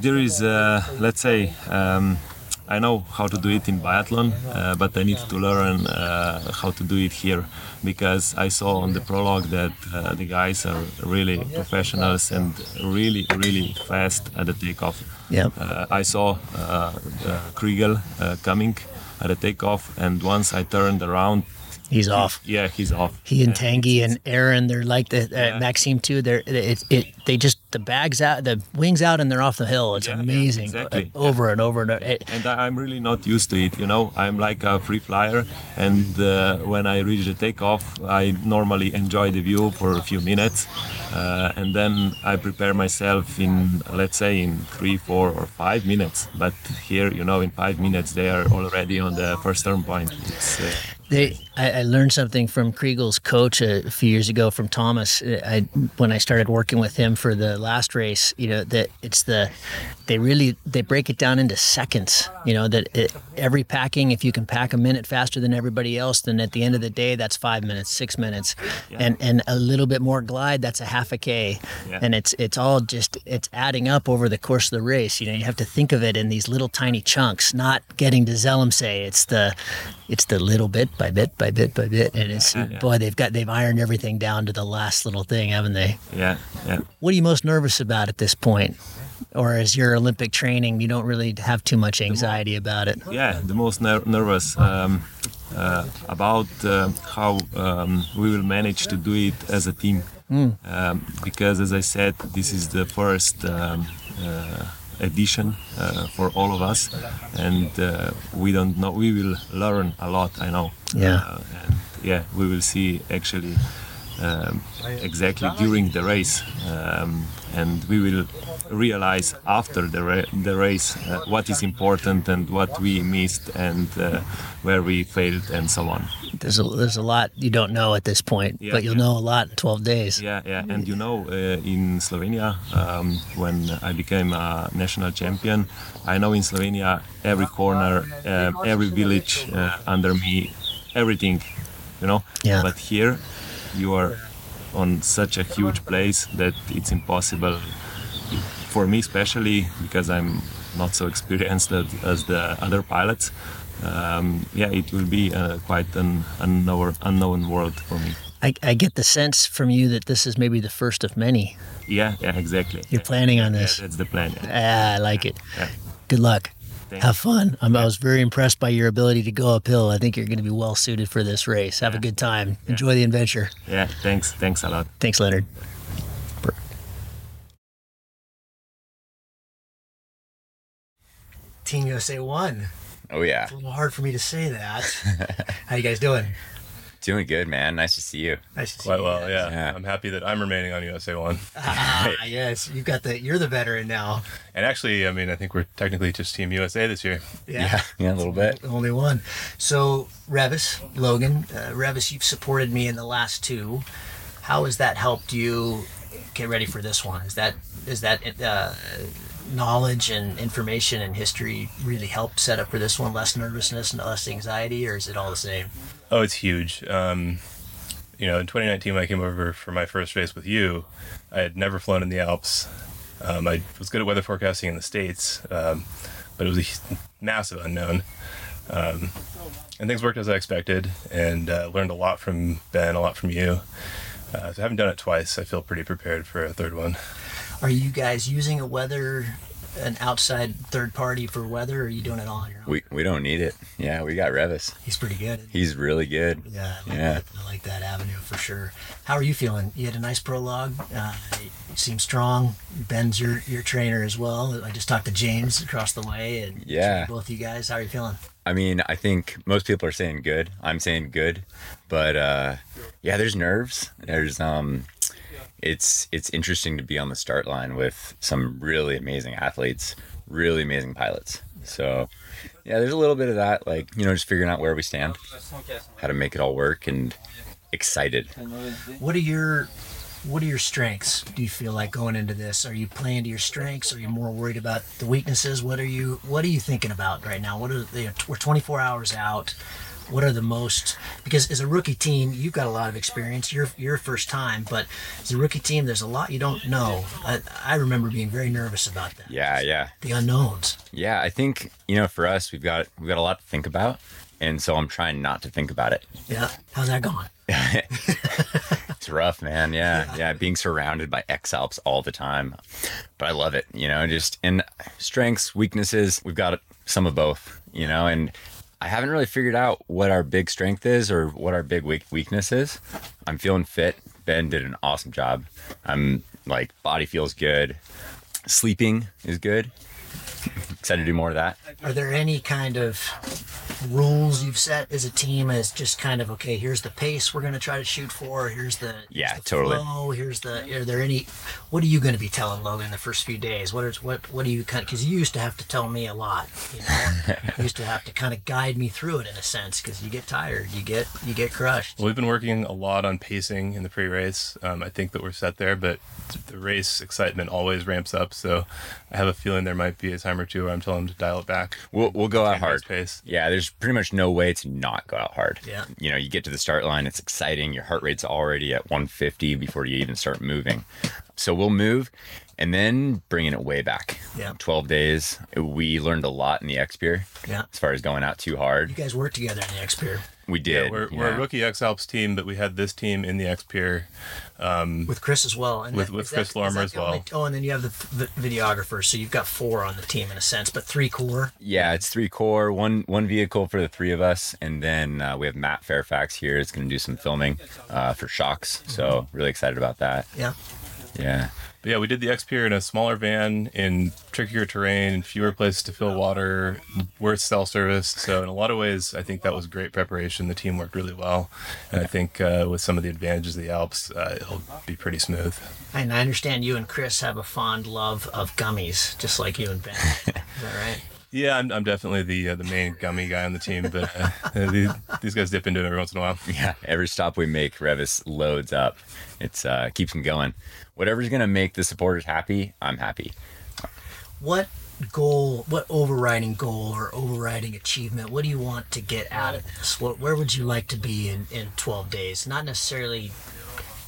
There is, uh, let's say, um, I know how to do it in biathlon, uh, but I need to learn uh, how to do it here because I saw on the prologue that uh, the guys are really professionals and really, really fast at the takeoff. Yep. Uh, I saw uh, uh, Chrigel uh, coming at the takeoff, and once I turned around, He's off. yeah, he's off. He and Tanguy and Aaron, they're like the uh, Yeah. Maxime too. They're it, it they just the bags out, the wings out, and they're off the hill. It's Yeah, yeah, amazing, exactly. uh, over and over and over. It- and I'm really not used to it. You know, I'm like a free flyer, and uh, when I reach the takeoff, I normally enjoy the view for a few minutes, uh, and then I prepare myself in, let's say, in three, four, or five minutes. But here, you know, in five minutes, they are already on the first turn point. It's, uh, They, I, I learned something from Chrigel's coach a few years ago from Thomas. I when I started working with him for the last race, you know that it's the they really they break it down into seconds. You know that it, every packing, if you can pack a minute faster than everybody else, then at the end of the day, that's five minutes, six minutes, and and a little bit more glide, that's a half a k, Yeah. and it's it's all just it's adding up over the course of the race. You know, you have to think of it in these little tiny chunks, not getting to Zell am See. It's the it's the little bit by bit by bit by bit, and it's Yeah, yeah. boy they've got they've ironed everything down to the last little thing, haven't they? yeah, yeah. What are you most nervous about at this point? Or as your Olympic training, you don't really have too much anxiety about it. yeah, the most ner- nervous um, uh, about uh, how um, we will manage to do it as a team. Um, because, as I said, this is the first um, uh, edition uh, for all of us, and uh, we don't know. We will learn a lot. I know. Yeah. Uh, and yeah, we will see actually um, exactly during the race, um, and we will realize after the, ra- the race uh, what is important and what we missed and uh, where we failed and so on. There's a there's a lot you don't know at this point, Yeah, but you'll yeah. know a lot in 12 days. Yeah, yeah, and you know, uh, in Slovenia, um, when I became a national champion, I know in Slovenia every corner, um, every village uh, under me, everything, you know. Yeah. But here, you are on such a huge place that it's impossible for me, especially because I'm not so experienced as, as the other pilots. Um, yeah, it will be uh, quite an unknown, unknown world for me. I, I get the sense from you that this is maybe the first of many. Yeah, yeah, exactly. You're Yeah. planning on Yeah, this. that's the plan. Yeah. Ah, I like it. Yeah. Good luck. Thank Have fun. I'm, I was very impressed by your ability to go uphill. I think you're going to be well suited for this race. Have a good time. Enjoy the adventure. Yeah, thanks, thanks a lot. Thanks, Leonard. Team USA won. Oh yeah, It's a little hard for me to say that. How you guys doing? Doing good, man. Nice to see you. Nice to see Quite you well, yeah. Yeah. I'm happy that I'm remaining on USA One. Ah, yes, you've got the. You're the veteran now. And actually, I mean, I think we're technically just Team USA this year. Yeah, yeah, a little bit. Only one. So, Revis, Logan, uh, Revis, you've supported me in the last two. How has that helped you get ready for this one? Is that is that uh, knowledge and information and history really help set up for this one? Less nervousness and less anxiety, or is it all the same? Oh, it's huge. Um, you know, in 2019, when I came over for my first race with you, I had never flown in the Alps. Um, I was good at weather forecasting in the States, um, but it was a massive unknown. Um, and things worked as I expected, and uh, learned a lot from Ben, a lot from you. Uh, so having done it twice, I feel pretty prepared for a third one. Are you guys using a weather, an outside third party for weather, or are you doing it all on your own? We we don't need it. Yeah, we got Revis. He's pretty good. He's really good. Yeah, I like, Yeah. That. I like that avenue for sure. How are you feeling? You had a nice prologue. Uh, you seem strong. Ben's your your trainer as well. I just talked to James across the way, and Yeah. both you guys. How are you feeling? I mean, I think most people are saying good. I'm saying good, but uh, yeah, there's nerves. There's um, it's it's interesting to be on the start line with some really amazing athletes, really amazing pilots. So yeah, there's a little bit of that, like you know, just figuring out where we stand, how to make it all work, and excited. What are your what are your strengths? Do you feel like going into this? Are you playing to your strengths? Are you more worried about the weaknesses? What are you What are you thinking about right now? What are they? We're 24 hours out. What are the most? Because as a rookie team, you've got a lot of experience. You're your first time, but as a rookie team, there's a lot you don't know. I, I remember being very nervous about that. Yeah, yeah. The unknowns. Yeah, I think you know, for us, we've got we've got a lot to think about, and so I'm trying not to think about it. Yeah. How's that going? It's rough, man. Yeah, yeah, being surrounded by X Alps all the time, but I love it. You know, just in strengths, weaknesses, we've got some of both. You know, and I haven't really figured out what our big strength is or what our big weak weakness is. I'm feeling fit. Ben did an awesome job. I'm like body feels good. Sleeping is good. Excited to do more of that. Are there any kind of rules you've set as a team as just kind of okay here's the pace we're going to try to shoot for here's the Yeah, here's the totally. flow, here's the are there any what are you going to be telling logan the first few days what is what what do you kind of because you used to have to tell me a lot you know you used to have to kind of guide me through it in a sense because you get tired you get you get crushed Well, we've been working a lot on pacing in the pre-race. Um, I think that we're set there, but the race excitement always ramps up. So I have a feeling there might be a time or two where I'm telling them to dial it back. We'll we'll go out hard. pace. Yeah, there's pretty much no way to not go out hard. Yeah. You know, you get to the start line, it's exciting. Your heart rate's already at 150 before you even start moving. So we'll move and then bringing it way back. Yeah. 12 days. We learned a lot in the X-Pyr yeah as far as going out too hard. you guys work together in the X-Pyr We Yeah, did. we're, we're a rookie X Alps team, but we had this team in the X Pier. with chris as well and With- that- with is that- Chris is Lorimer as the only- well. oh and then you have the v- videographer so you've got four on the team in a sense but three core Yeah, it's three core, one one vehicle for the three of us, and then uh, we have Matt Fairfax here. Is going to do some filming uh, for Shocks. So really excited about that. yeah Yeah. Yeah, we did the X in a smaller van in trickier terrain, fewer places to fill water, worse cell service. So in a lot of ways, I think that was great preparation. The team worked really well, and I think uh, with some of the advantages of the Alps, uh, it'll be pretty smooth. And I understand you and Chris have a fond love of gummies, just like you and Ben. Is that right? Yeah, I'm, I'm definitely the uh, the main gummy guy on the team, but uh, these, these guys dip into it every once in a while. Yeah, every stop we make, Revis loads up. It's uh, keeps them going. Whatever's gonna make the supporters happy, I'm happy. What goal, what overriding goal or overriding achievement, what do you want to get out of this? What, where would you like to be in, in 12 days? Not necessarily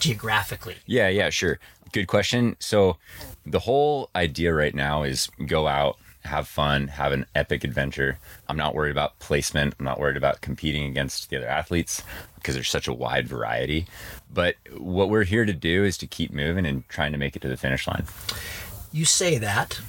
geographically. Yeah, yeah, sure. Good question. So, the whole idea right now is go out, have fun, have an epic adventure. I'm not worried about placement. I'm not worried about competing against the other athletes because there's such a wide variety. But what we're here to do is to keep moving and trying to make it to the finish line. You say that.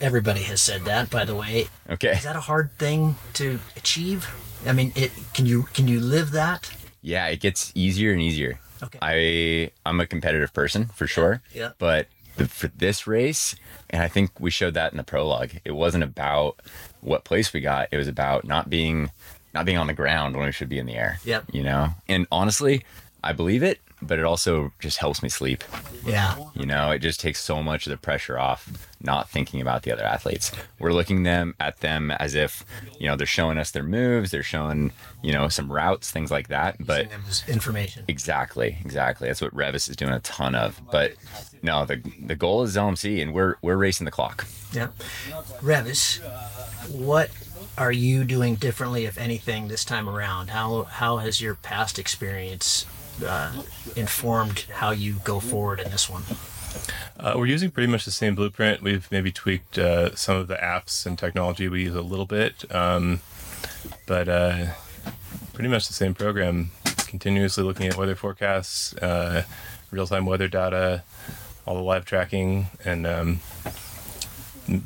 Everybody has said that, by the way. Okay. Is that a hard thing to achieve? I mean, it can you can you live that? Yeah, it gets easier and easier. Okay. I I'm a competitive person for sure. yeah. But for this race, and I think we showed that in the prologue. It wasn't about what place we got. It was about not being not being on the ground when we should be in the air. Yep. You know. And honestly, I believe it. But it also just helps me sleep. Yeah. You know, it just takes so much of the pressure off not thinking about the other athletes. We're looking them at them as if, you know, they're showing us their moves, they're showing, you know, some routes, things like that. But Using them as information. exactly, exactly. That's what Revis is doing a ton of. But no, the the goal is LMC and we're we're racing the clock. Yeah. Revis, what are you doing differently, if anything, this time around? How how has your past experience uh, informed how you go forward in this one? Uh, we're using pretty much the same blueprint. We've maybe tweaked uh, some of the apps and technology we use a little bit, um, but uh, pretty much the same program. Continuously looking at weather forecasts, uh, real-time weather data, all the live tracking, and um,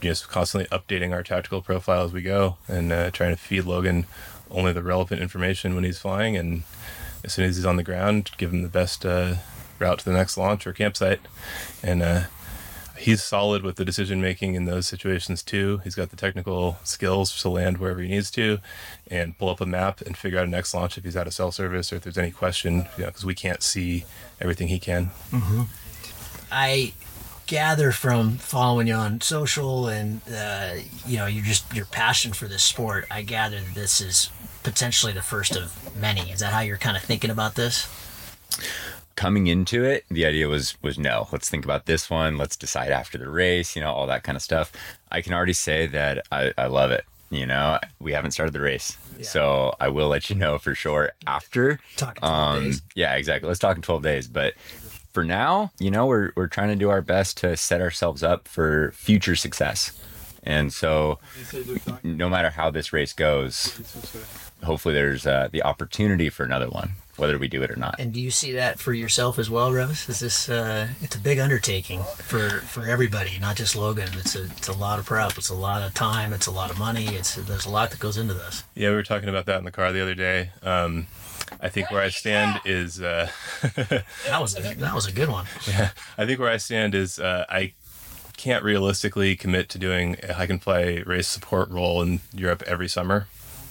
just constantly updating our tactical profile as we go, and uh, trying to feed Logan only the relevant information when he's flying, and as soon as he's on the ground, give him the best uh, route to the next launch or campsite. And uh, he's solid with the decision making in those situations too. He's got the technical skills to land wherever he needs to, and pull up a map and figure out a next launch if he's out of cell service or if there's any question, you know, because we can't see everything he can. I gather from following you on social and uh, you know you're just your passion for this sport. I gather that this is potentially the first of many. Is that how you're kind of thinking about this? coming into it, the idea was was no, let's think about this one, let's decide after the race, you know, all that kind of stuff. I can already say that I, I love it. You know, we haven't started the race. So I will let you know for sure after. Talking 12 Um days. yeah, exactly. Let's talk in 12 days, but for now, you know, we're we're trying to do our best to set ourselves up for future success. And so no matter how this race goes, hopefully there's uh, the opportunity for another one, whether we do it or not. And do you see that for yourself as well, Revis? Is this uh, it's a big undertaking for for everybody, not just Logan. It's a it's a lot of prep. It's a lot of time. It's a lot of money. It's there's a lot that goes into this. Yeah, we were talking about that in the car the other day. Um, I think where I stand is. Uh, That was a, that was a good one. Yeah, I think where I stand is uh, I can't realistically commit to doing a hike and fly race support role in Europe every summer.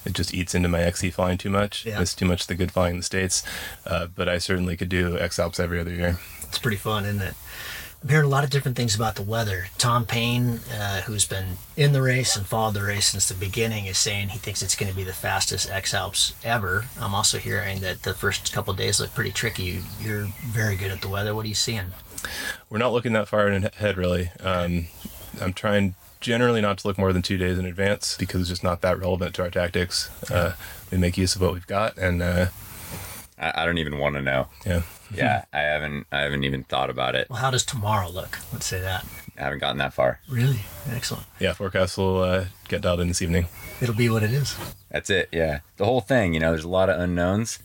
It just eats into my XC flying too much. Yeah. It's too much the good flying in the States. Uh, but I certainly could do X Alps every other year. It's pretty fun, isn't it? I'm hearing a lot of different things about the weather. Tom Payne, uh, who's been in the race and followed the race since the beginning, is saying he thinks it's going to be the fastest X Alps ever. I'm also hearing that the first couple of days look pretty tricky. You're very good at the weather. What are you seeing? We're not looking that far ahead, really. Um, I'm trying generally not to look more than two days in advance because it's just not that relevant to our tactics. Uh, we make use of what we've got, and uh, I, I don't even want to know. yeah. Yeah, I haven't I haven't even thought about it. Well, how does tomorrow look? Let's say that. I haven't gotten that far. Really? Excellent. Yeah, forecast will uh, get dialed in this evening. It'll be what it is. That's it. Yeah, the whole thing. You know, there's a lot of unknowns.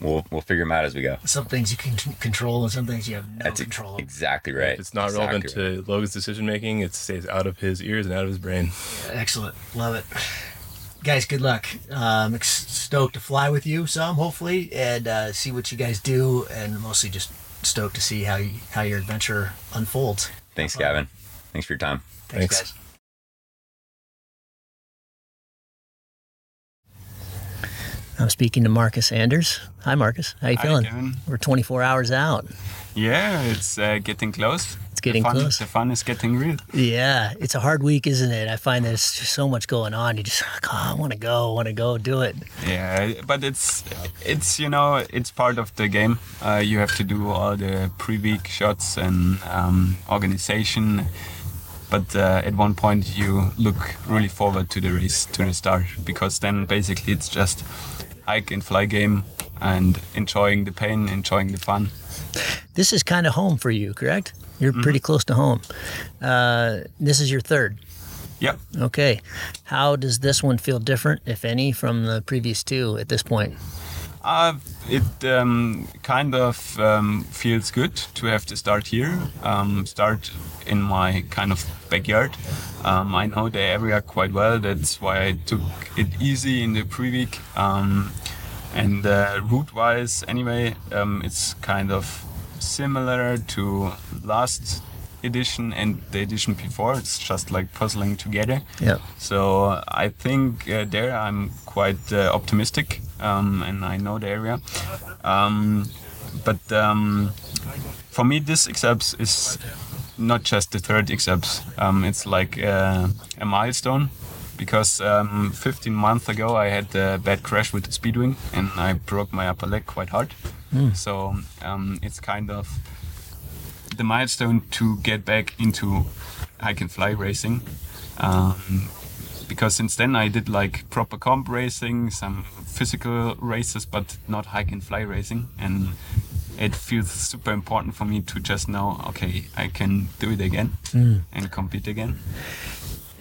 We'll we'll figure them out as we go. Some things you can t- control and some things you have no That's control over. exactly right. If it's not Exactly relevant right. to Logan's decision making, it stays out of his ears and out of his brain. Excellent. Love it. Guys, good luck. Um, ex- stoked to fly with you some, hopefully, and uh, see what you guys do, and mostly just stoked to see how you, how your adventure unfolds. Thanks, Gavin. Thanks for your time. Thanks, Thanks. guys. I'm speaking to Markus Anders. Hi, Marcus. How you feeling? We're 24 hours out. Yeah, it's uh, getting close. It's getting the fun, close. The fun is getting real. Yeah, it's a hard week, isn't it? I find there's just so much going on. You just, like, oh, I want to go, I want to go, do it. Yeah, but it's it's you know it's part of the game. Uh, you have to do all the pre-week shots and um, organization. But uh, at one point you look really forward to the race to the start because then basically it's just hike and fly game and enjoying the pain, enjoying the fun. This is kind of home for you, correct? You're pretty close to home. Uh, this is your third. Yep. Okay. How does this one feel different, if any, from the previous two at this point? Uh, it um, kind of um, feels good to have to start here, um, start in my kind of backyard. Um, I know the area quite well, that's why I took it easy in the pre week. Um, and uh, route wise, anyway, um, it's kind of similar to last edition and the edition before. It's just like puzzling together. Yeah. So I think uh, there I'm quite uh, optimistic, um, and I know the area. Um, but um, for me, this X Alps is not just the third X Alps. Um, it's like uh, a milestone because um, 15 months ago I had a bad crash with the Speedwing and I broke my upper leg quite hard. So um, it's kind of the milestone to get back into hike and fly racing. Um, because since then I did like proper comp racing, some physical races, but not hike and fly racing. And it feels super important for me to just know, okay, I can do it again and compete again.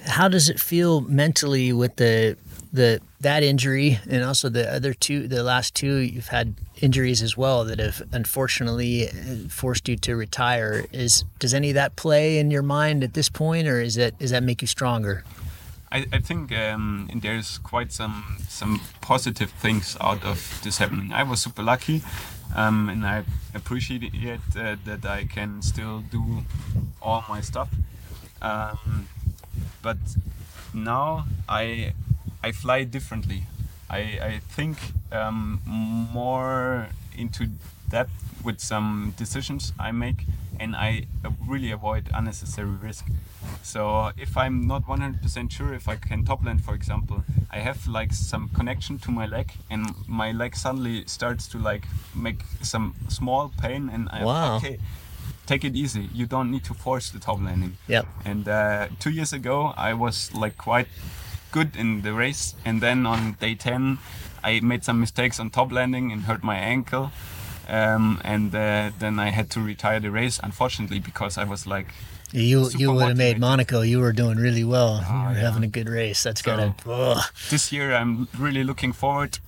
How does it feel mentally with the the that injury and also the other two, the last two you've had injuries as well that have unfortunately uh, forced you to retire? Is does any of that play in your mind at this point, or is that does that make you stronger? I, I think um, there's quite some some positive things out of this happening. I was super lucky, um, and I appreciate it uh, that I can still do all my stuff. Um, but now I I fly differently. I, I think um, more into depth with some decisions I make, and I really avoid unnecessary risk. So if I'm not 100% sure if I can top land, for example, I have like some connection to my leg, and my leg suddenly starts to like make some small pain, and I Wow. okay. Take it easy. You don't need to force the top landing. Yeah. And uh, two years ago, I was like quite good in the race, and then on day 10, I made some mistakes on top landing and hurt my ankle. Um, and uh, then I had to retire the race, unfortunately, because I was like, You you would have made. Monaco. You were doing really well. you were yeah. having a good race. That's gotta. Ugh. this year I'm really looking forward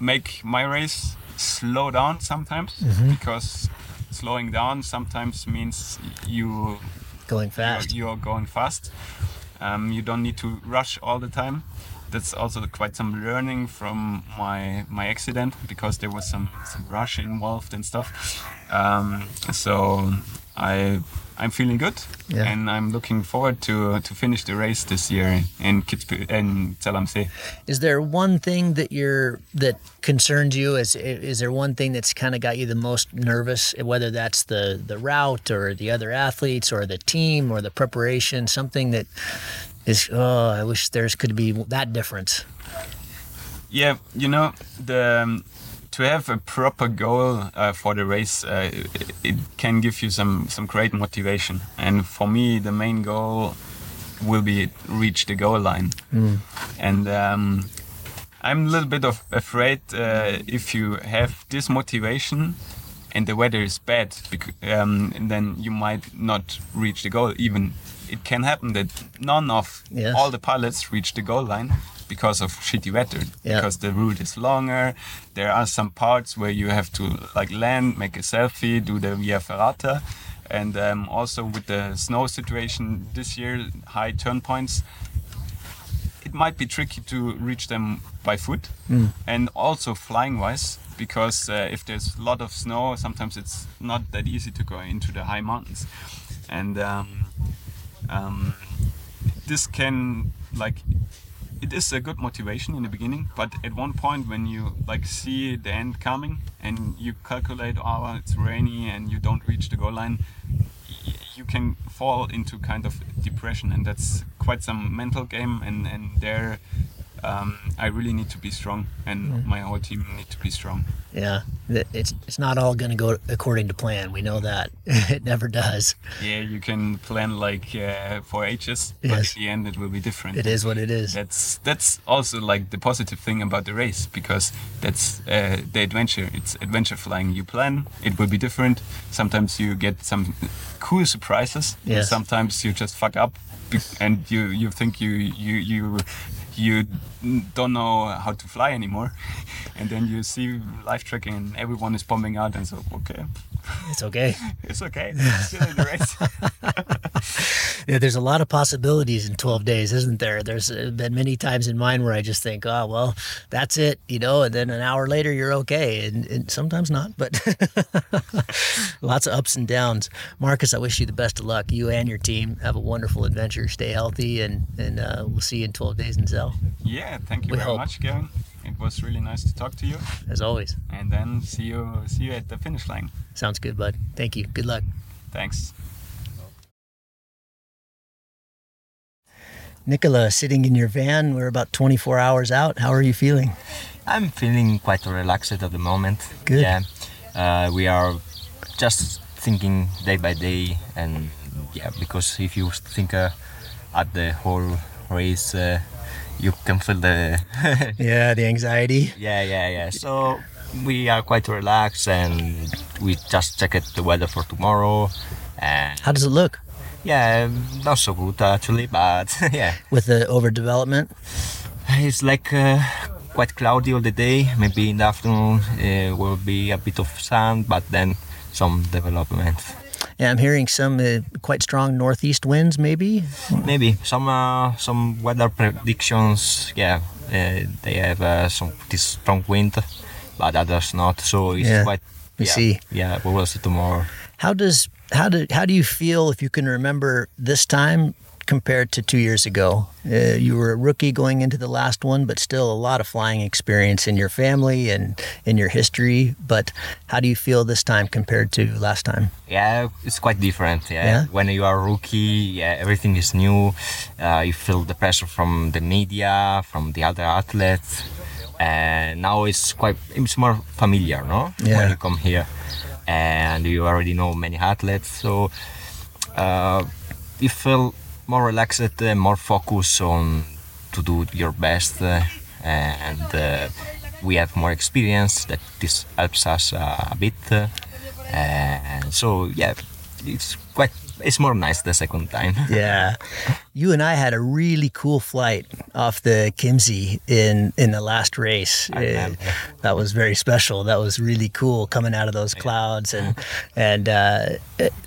make my race slow down sometimes because slowing down sometimes means you going you're, fast. you're going fast. Um, you don't need to rush all the time. That's also quite some learning from my my accident because there was some, some rush involved and stuff. Um, so I I'm feeling good Yeah. and I'm looking forward to to finish the race this year in Kitzbühel in am Is there one thing that you're that concerns you? Is is there one thing that's kind of got you the most nervous? Whether that's the the route or the other athletes or the team or the preparation, something that is. Oh, I wish there's could be that difference. Yeah, you know the um, to have a proper goal uh, for the race, uh, it, it can give you some some great motivation. And for me, the main goal will be reach the goal line. And um, I'm a little bit of afraid uh, if you have this motivation and the weather is bad, um, then you might not reach the goal. Even it can happen that none of Yes. all the pilots reach the goal line because of shitty weather. Yeah. Because the route is longer. There are some parts where you have to like land, make a selfie, do the via ferrata. And um, also with the snow situation this year, high turn points, it might be tricky to reach them by foot and also flying wise because uh, if there's a lot of snow sometimes it's not that easy to go into the high mountains and um, um, this can like it is a good motivation in the beginning but at one point when you like see the end coming and you calculate oh it's rainy and you don't reach the goal line you can fall into kind of depression and that's quite some mental game and and there um, I really need to be strong and my whole team need to be strong Yeah, it's it's not all going to go according to plan. We know that it never does. yeah you can plan like uh, for ages but Yes. at the end it will be different It is what it is. that's that's also like the positive thing about the race because that's uh, the adventure it's adventure flying you plan it will be different sometimes you get some cool surprises Yes. sometimes you just fuck up and you you think you you you you don't know how to fly anymore. And then you see live tracking and everyone is bombing out and so okay It's okay. it's okay it's still in the race Yeah, there's a lot of possibilities in 12 days, isn't there? There's been many times in mine where I just think, oh, well, that's it, you know, and then an hour later you're okay. And, and sometimes not, but lots of ups and downs. Markus, I wish you the best of luck. You and your team have a wonderful adventure. Stay healthy, and, and uh, we'll see you in 12 days in Zell. yeah thank you We very hope. much Gavin It was really nice to talk to you. As always. And then see you see you at the finish line. Sounds good, bud. Thank you. Good luck. Thanks. Nicola, sitting in your van, we're about 24 hours out. How are you feeling? I'm feeling quite relaxed at the moment. Good. Yeah, uh, we are just thinking day by day, and yeah, because if you think uh, at the whole race, uh, you can feel the yeah the anxiety. Yeah, yeah, yeah. So we are quite relaxed, and we just checked the weather for tomorrow. And How does it look yeah, not so good actually, but yeah, with the overdevelopment? it's like uh, quite cloudy all the day. Maybe in the afternoon uh, will be a bit of sun, but then some development. Yeah, I'm hearing some uh, quite strong northeast winds, maybe. Maybe some uh, some weather predictions. Yeah, uh, they have uh, some this strong wind, but others not. So it's Yeah, quite. we yeah, see. Yeah, we will see tomorrow. How does how do how do you feel if you can remember this time compared to two years ago? Uh, you were a rookie going into the last one, but still a lot of flying experience in your family and in your history. But how do you feel this time compared to last time? Yeah, it's quite different. Yeah, Yeah? when you are a rookie, yeah, everything is new. Uh, you feel the pressure from the media, from the other athletes, and now it's quite it's more familiar, no? Yeah. When you come here, and you already know many athletes, so uh, you feel more relaxed, uh, more focused on to do your best, uh, and uh, we have more experience. That this helps us a bit, and so yeah, it's quite. It's more nice the second time. Yeah, you and I had a really cool flight off the Chiemsee in in the last race. I remember. Uh, that was very special. That was really cool coming out of those clouds and and uh,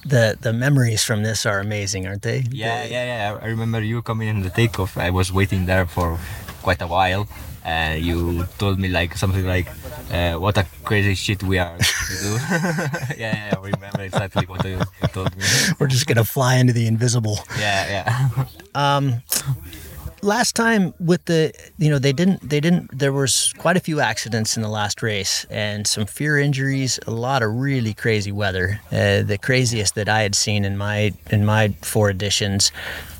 the the memories from this are amazing, aren't they? Yeah, yeah, yeah. I remember you coming in the takeoff. I was waiting there for quite a while. And you told me like something like, uh, "What a crazy shit we are to do." yeah, yeah, I remember exactly what you you told me. We're just gonna fly into the invisible. Yeah, yeah. Um, last time with the you know they didn't they didn't there was quite a few accidents in the last race and some fear injuries a lot of really crazy weather uh, the craziest that i had seen in my in my four editions uh,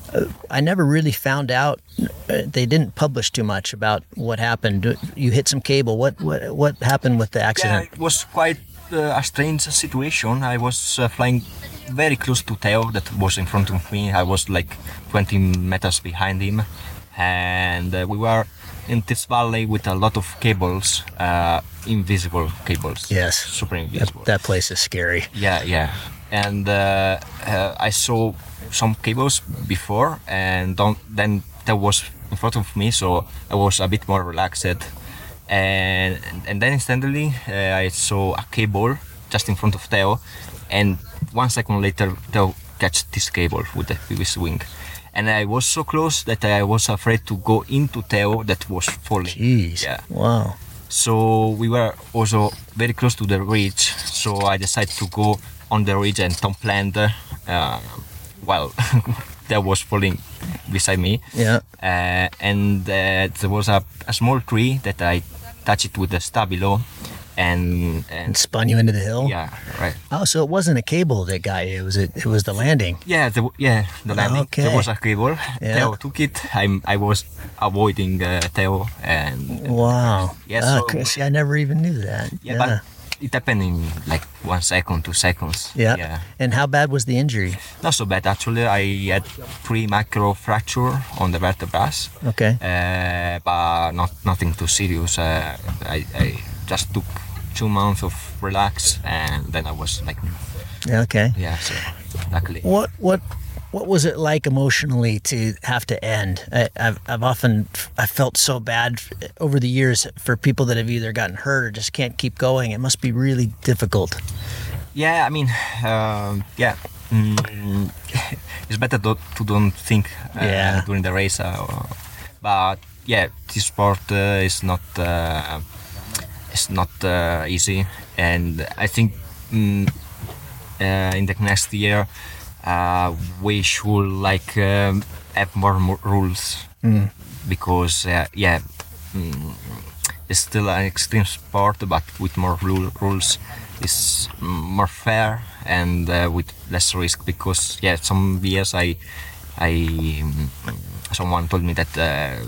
i never really found out uh, they didn't publish too much about what happened you hit some cable what what what happened with the Yeah, accident it was quite uh, a strange situation. I was uh, flying very close to Theo, that was in front of me. I was like 20 meters behind him, and uh, we were in this valley with a lot of cables, uh, invisible cables. yes super that, invisible. that place is scary Yeah, yeah. And uh, uh, I saw some cables before, and don't, then that was in front of me, so I was a bit more relaxed. And and then instantly uh, I saw a cable just in front of Theo, and one second later Theo catch this cable with the his wing. And I was so close that I was afraid to go into Theo that was falling. jeez Yeah. wow So we were also very close to the ridge. So I decided to go on the ridge and top land uh, while there was falling beside me. yeah Uh, and uh, there was a, a small tree that I touched it with the stabilo, and and and spun you into the hill yeah, right. Oh, so it wasn't a cable that got you. It was it, it was the landing. Yeah, the, yeah, the landing. Okay. There was a cable. Yeah. Theo took it. I'm, I was avoiding uh, Theo, and Wow. Yeah, Ah, so- Chris, I never even knew that. yeah, but it happened in like one second, two seconds. yeah. yeah. And how bad was the injury? Not so bad actually. I had three micro fracture on the vertebrae, Okay. uh, but not nothing too serious. Uh, I, I just took two months of relax, and then I was like, Yeah, Okay. yeah. So luckily, What what what was it like emotionally to have to end? I, I've I've often I felt so bad over the years for people that have either gotten hurt or just can't keep going. It must be really difficult. yeah. I mean, um, yeah. Mm, it's better to, to don't think uh, Yeah. during the race, uh, but yeah, this sport uh, is not uh, it's not uh, easy, and I think mm, uh, in the next year uh, we should like um, have more, mo- rules Mm. because uh, yeah, mm, it's still an extreme sport, but with more rule, rules. It's more fair and uh, with less risk because yeah, some years I, I, um, someone told me that uh,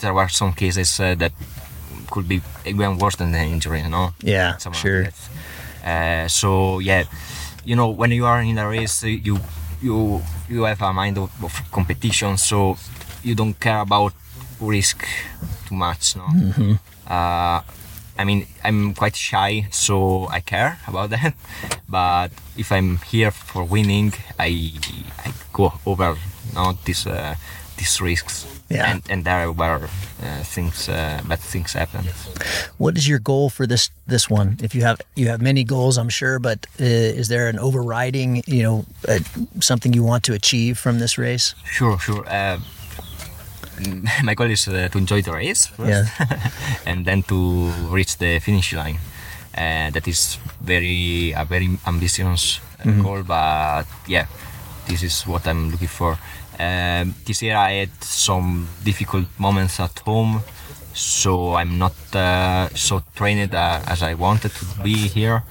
there were some cases uh, that could be even worse than the injury, you know. Yeah, Someone sure. Uh, so yeah, you know, when you are in a race, you you you have a mind of, of competition, so you don't care about risk too much, no. Mhm. Uh, I mean, I'm quite shy, so I care about that. But if I'm here for winning, I I go over, no, this uh, these risks. Yeah. And and there where uh, things uh, bad things happen. What is your goal for this this one? If you have you have many goals, I'm sure, but uh, is there an overriding, you know, uh, something you want to achieve from this race? Sure, sure. Uh, my goal is uh, to enjoy the race first, Yeah. and then to reach the finish line. Uh, that is very a very ambitious Mhm. goal, but yeah, this is what I'm looking for. Um, this year I had some difficult moments at home, so I'm not uh, so trained uh, as I wanted to be here.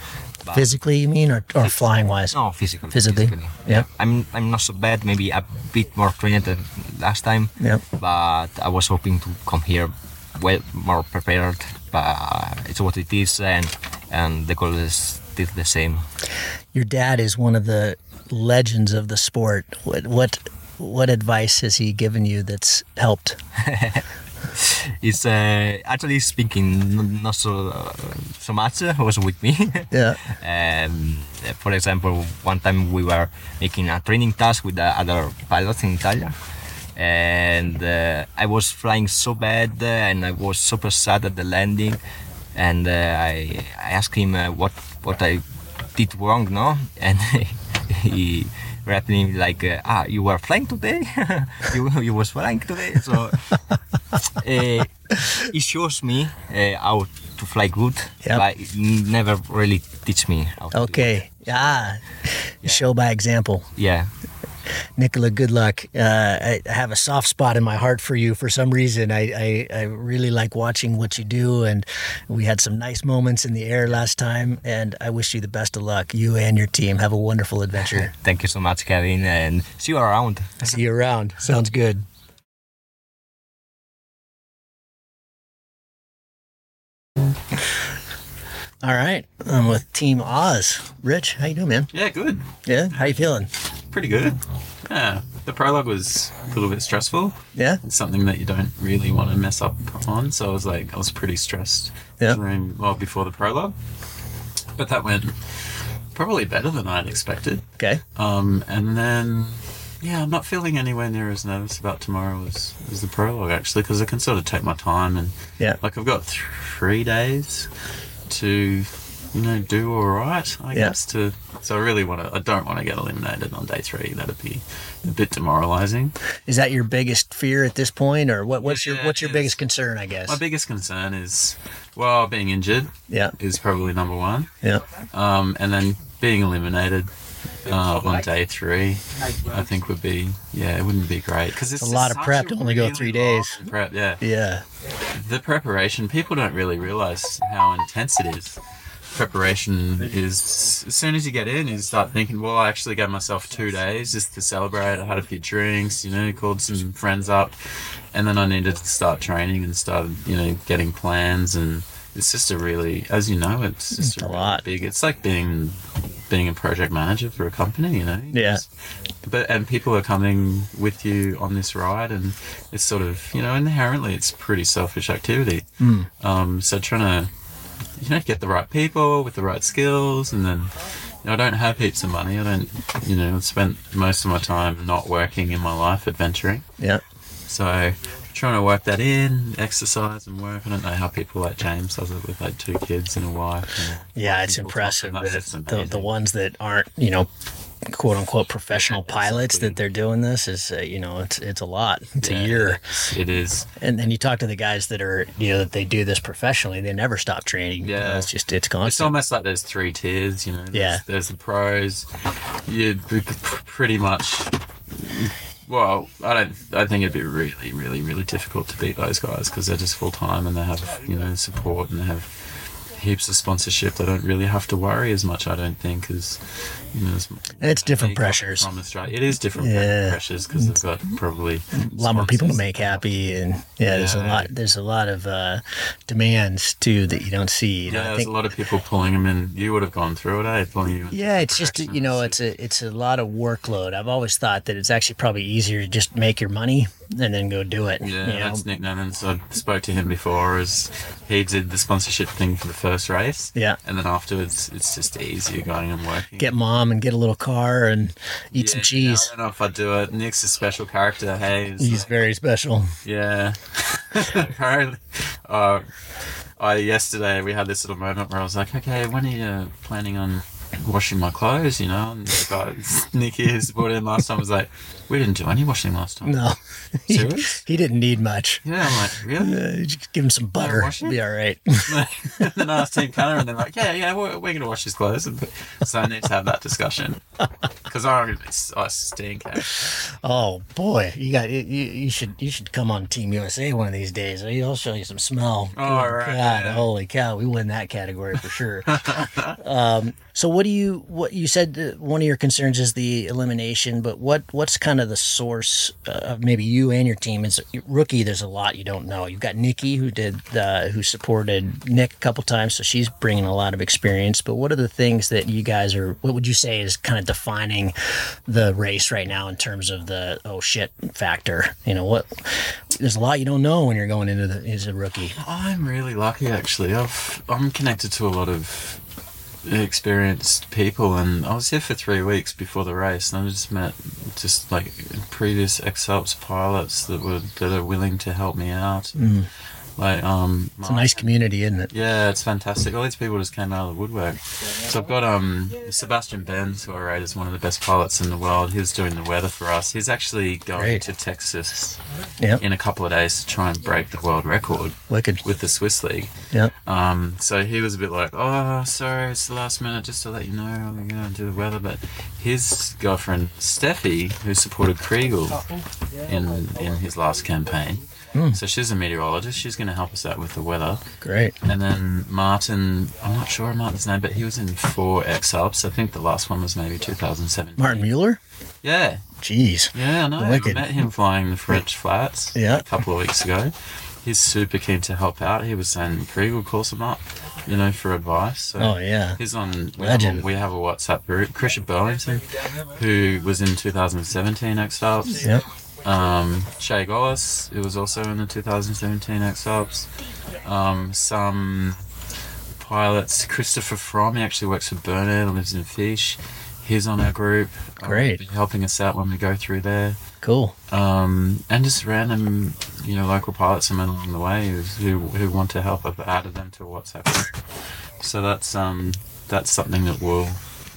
Physically, you mean, or, or flying wise? no, physically. Physically. Yeah. I'm I'm not so bad. Maybe a bit more trained than last time. Yep. But I was hoping to come here well more prepared. But it's what it is, and and the goal is still the same. Your dad is one of the legends of the sport. What what what advice has he given you that's helped? It's uh, actually speaking not so uh, so much uh, was with me. Yeah. um, for example, one time we were making a training task with the other pilots in Italia, and uh, I was flying so bad uh, and I was super sad at the landing, and uh, I I asked him uh, what what I did wrong, no, and he me like, uh, ah, you were flying today, you you was flying today, so uh, he shows me uh, how to fly good, Yep. but he never really teach me how to do it. Okay. Ah, show by example. Yeah. Nicola, good luck. Uh, I I have a soft spot in my heart for you for some reason. I, I, I really like watching what you do, and we had some nice moments in the air last time. And I wish you the best of luck. You and your team have a wonderful adventure. Thank you so much, Kevin, and see you around. See you around. Sounds good. All right, I'm with Team Oz. Rich, how you doing, man? Yeah, good. Yeah, how you feeling? Pretty good. Yeah, the prologue was a little bit stressful. Yeah, It's something that you don't really want to mess up on. So I was like, I was pretty stressed Yeah. during well before the prologue, but that went probably better than I'd expected. Okay. Um, and then yeah, I'm not feeling anywhere near as nervous about tomorrow as, as the prologue actually, because I can sort of take my time and Yeah. like I've got th- three days to you know do all right. I Yeah. guess to so I really want to. I don't want to get eliminated on day three. That'd be a bit demoralizing. Is that your biggest fear at this point, or what? What's your What's your it biggest concern? I guess. My biggest concern is well being injured. Yeah. is probably number one. Yeah. Um, and then being eliminated. Uh, on day three, I think would be yeah, it wouldn't be great because it's It's a lot of prep to only go three days. Prep, yeah. Yeah. The preparation, people don't really realize how intense it is. Preparation is as soon as you get in, you start thinking, well, I actually gave myself two days just to celebrate. I had a few drinks, you know, called some friends up, and then I needed to start training and started, you know, getting plans. And it's just a really, as you know, it's just a, lot. big. It's like being being a project manager for a company, you know. Yeah. But and people are coming with you on this ride, and it's sort of you know inherently it's pretty selfish activity. Mm. Um, so trying to you know get the right people with the right skills, and then you know, I don't have heaps of money. I don't you know spent most of my time not working in my life adventuring. Yeah. So trying to work that in, exercise and work. I don't know how people like James does it with like two kids and a wife. And Yeah, it's impressive. the, the ones that aren't, you know, quote unquote professional pilots that they're doing this is, uh, you know, it's it's a lot. It's a year. It is. And then you talk to the guys that are, you know, that they do this professionally. They never stop training. You know, Yeah. it's just it's It's almost like there's three tiers, you know. There's, Yeah. There's the pros. You pretty much Well, I don't. I think it'd be really, really, really difficult to beat those guys because they're just full time and they have, you know, support and they have heaps of sponsorship. They don't really have to worry as much. I don't think, as you know, as it's different pressures. from Australia. It is different Yeah. pressures because they've got probably a lot more people to make happy and yeah, there's a lot there's a lot of uh, demands too that you don't see you know, Yeah, I there's think a lot of people pulling them in. You would have gone through it, eh? Pulling you. yeah it's just you know it's a it's a lot of workload i've always thought that it's actually probably easier to just make your money and then go do it Yeah, you know? that's Nick Neynens. I spoke to him before as he did the sponsorship thing for the first race. Yeah. And then afterwards, it's just easier going and working. get mom and get a little car and eat some Yeah, cheese I don't know if I'd do it. Nick's a special character. Hey, he's he's very special Yeah. Apparently, uh, I yesterday we had this little moment where I was like, okay, when are you planning on washing my clothes? You know, and the guy Nicky who's brought in last time was like, we didn't do any washing last time. no he, he didn't need much Yeah, I'm like, really? uh, you just give him some butter washing? be all right and then I asked Team Connor, and they're like, yeah, yeah, we're, we're going to wash his clothes. And- So I need to have that discussion. Because I, I stink. eh? oh boy you got you, you should you should come on team usa one of these days i'll show you some smell Oh, Good right, God, yeah. holy cow we win that category for sure um, so what do you what you said one of your concerns is the elimination but what what's kind of the source uh, of maybe you and your team is rookie there's a lot you don't know. You've got nikki who did uh, who supported nick a couple times so she's bringing a lot of experience. But what are the things that you guys are what would you say is kind of defining the race right now in terms of the oh shit factor? You know what there's a lot you don't know when you're going into the as a rookie. I'm really lucky, actually. I've, I'm connected to a lot of experienced people, and I was here for three weeks before the race, and I just met just like previous ex-Alps pilots that were that are willing to help me out. Mm. Like, um, it's a nice community isn't it Yeah, it's fantastic. All these people just came out of the woodwork. So I've got um Sebastian Benz, who I rate as one of the best pilots in the world. He's doing the weather for us. He's actually going Great. to Texas Yep. in a couple of days to try and break the world record wicked with the Swiss League. Yep. Um, so he was a bit like, oh, sorry, it's the last minute, just to let you know, I'm going to do the weather. But his girlfriend, Steffi, who supported Chrigel in, in his last campaign, Hmm. so she's a meteorologist, she's going to help us out with the weather. Great. And then Martin, I'm not sure of Martin's name, but he was in four X Alps. I think the last one was maybe 2007. martin mueller Yeah. jeez Yeah, I know. Wicked. I met him flying the French flats Yeah. a couple of weeks ago. He's super keen to help out. He was saying Chrigel calls him up, you know, for advice. So Oh, yeah. He's on we Legend. Have a, we have a WhatsApp group. Christian Burlington, who was in 2017 X Alps. Yep. Um, Shay Gollis, who was also in the 2017 X Alps. Um, some pilots. Christopher Fromm, he actually works for Burnair, and lives in Fiesch. He's on our group. um, Great. be helping us out when we go through there. Cool. Um, and just random, you know, local pilots I met along the way who, who want to help. I've added them to a WhatsApp group. So that's um, that's something that we'll,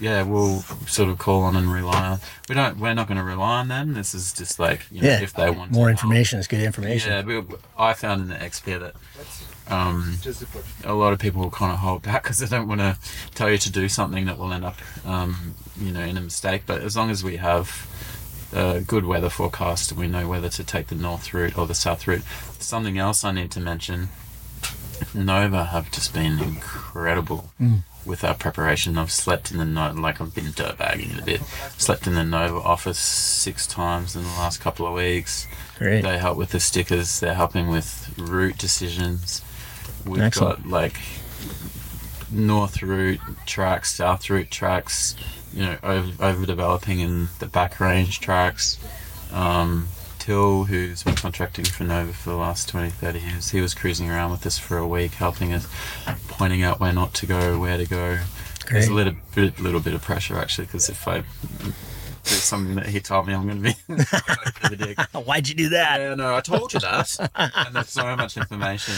yeah, we'll sort of call on and rely on. We don't, we're not going to rely on them. This is just like, you know, yeah if they want more to information is good information yeah, we, I found in the XP that um, a lot of people will kind of hold back because they don't want to tell you to do something that will end up, um, you know, in a mistake. But as long as we have a good weather forecast and we know whether to take the north route or the south route. Something else I need to mention Nova have just been incredible Mm. with our preparation. I've slept in the Nova, like I've been dirtbagging it a bit. Slept in the Nova office six times in the last couple of weeks. Great. They help with the stickers. They're helping with route decisions. We've Excellent. got like north route tracks, south route tracks. You know, over, overdeveloping in the back range tracks. Um, Till, who's been contracting for Nova for the last 20, 30 years, he was cruising around with us for a week, helping us, pointing out where not to go, where to go. There's a little bit, little bit of pressure actually, because if I do something that he told me I'm going to be. Why'd you do that? Yeah, no, I told you that. and there's so much information.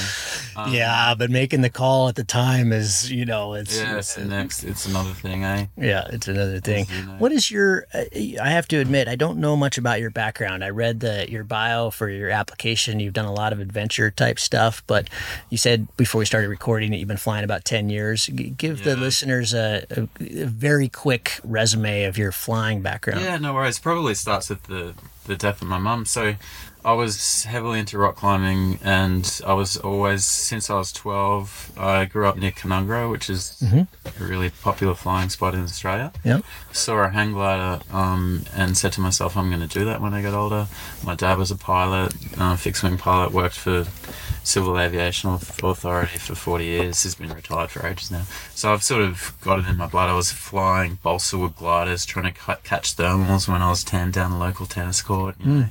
Um, yeah, but making the call at the time is, you know, it's Yeah, it's the next. It's another thing, eh? Yeah, it's another thing. you know. What is your? Uh, I have to admit, I don't know much about your background. I read the your bio for your application. You've done a lot of adventure type stuff, but you said before we started recording that you've been flying about ten years. G- give the listeners a, a, a very quick resume of your flying background. Yeah, no worries. Probably starts with the the death of my mum. So I was heavily into rock climbing, and I was always since I was twelve. I grew up near Canungra, which is Mhm. a really popular flying spot in Australia. Yep. Saw a hang glider um, and said to myself, I'm going to do that when I get older. My dad was a pilot, uh, fixed wing pilot, worked for Civil Aviation Authority for 40 years. He's been retired for ages now. So I've sort of got it in my blood. I was flying balsa wood gliders, trying to ca- catch thermals when I was 10 down the local tennis court. You know.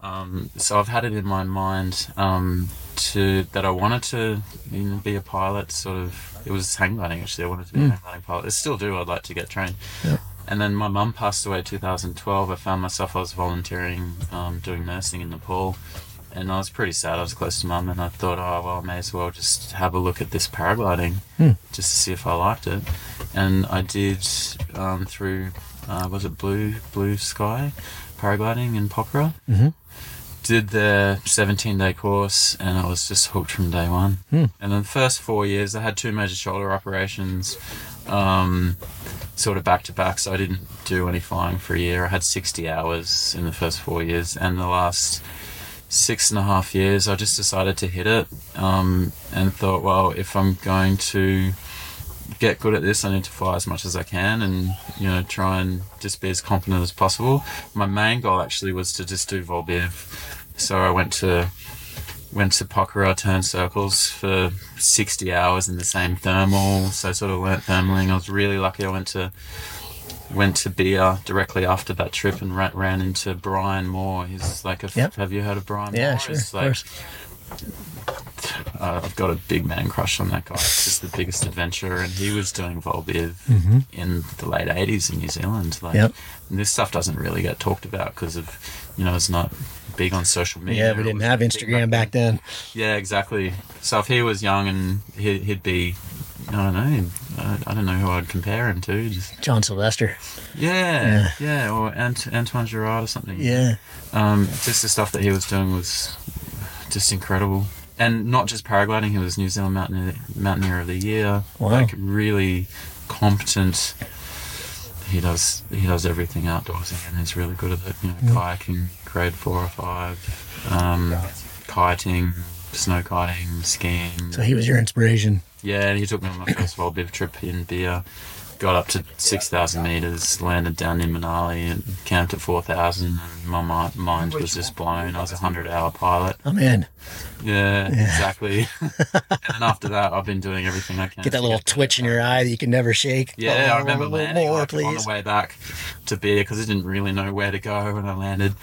Um, so I've had it in my mind um, to that I wanted to you know, be a pilot. Sort of, it was hang gliding actually. I wanted to be a Mm. hang gliding pilot. I still do. I'd like to get trained. Yep. And then my mum passed away in 2012. I found myself I was volunteering, um, doing nursing in Nepal, and I was pretty sad. I was close to mum, and I thought, oh well, I may as well just have a look at this paragliding, Hmm. just to see if I liked it. And I did um, through, uh, was it Blue Blue Sky, paragliding in Pokhara. Mhm. Did the 17 day course, and I was just hooked from day one. Hmm. And then the first four years, I had two major shoulder operations. Um, sort of back to back, so I didn't do any flying for a year. I had 60 hours in the first four years, and the last six and a half years, I just decided to hit it um, and thought, well, if I'm going to get good at this, I need to fly as much as I can and, you know, try and just be as competent as possible. My main goal actually was to just do Volbiv. So I went to went to Pokhara, turned circles for 60 hours in the same thermal. So I sort of learnt thermaling. I was really lucky. I went to went to Bir directly after that trip and ran, ran into Brian Moore. He's like a. Yep. Have you heard of Brian? Yeah, Moore? sure, He's of course. Uh, I've got a big man crush on that guy. It's just the biggest adventure, and he was doing Volbiv Mhm. in the late '80s in New Zealand. Like, Yep. and this stuff doesn't really get talked about because of, you know, it's not big on social media. Yeah, we didn't have Instagram back then. yeah, exactly. So if he was young and he, he'd be, I don't know, I, I don't know who I'd compare him to. Just John Sylvester. yeah, yeah, or Ant, Antoine Girard or something. Yeah. Um, just the stuff that he was doing was just incredible. And not just paragliding, he was New Zealand Mountaineer, Mountaineer of the Year. Wow. Like really competent. He does he does everything outdoorsy and he's really good at it. You know, kayaking, grade four or five, um, kiting, snow kiting, skiing. So he was your inspiration. Yeah, and he took me on my first Volbiv trip in Bir. Got up to 6,000 metres, landed down in Manali and camped at 4,000. And my mi- mind was just blown. I was a 100 hour pilot. Oh, I'm in. Yeah, Yeah. exactly. and then after that, I've been doing everything I can. Get that little twitch in your eye that you can never shake. yeah, Oh, I remember landing more, like, on the way back to Bir because I didn't really know where to go when I landed.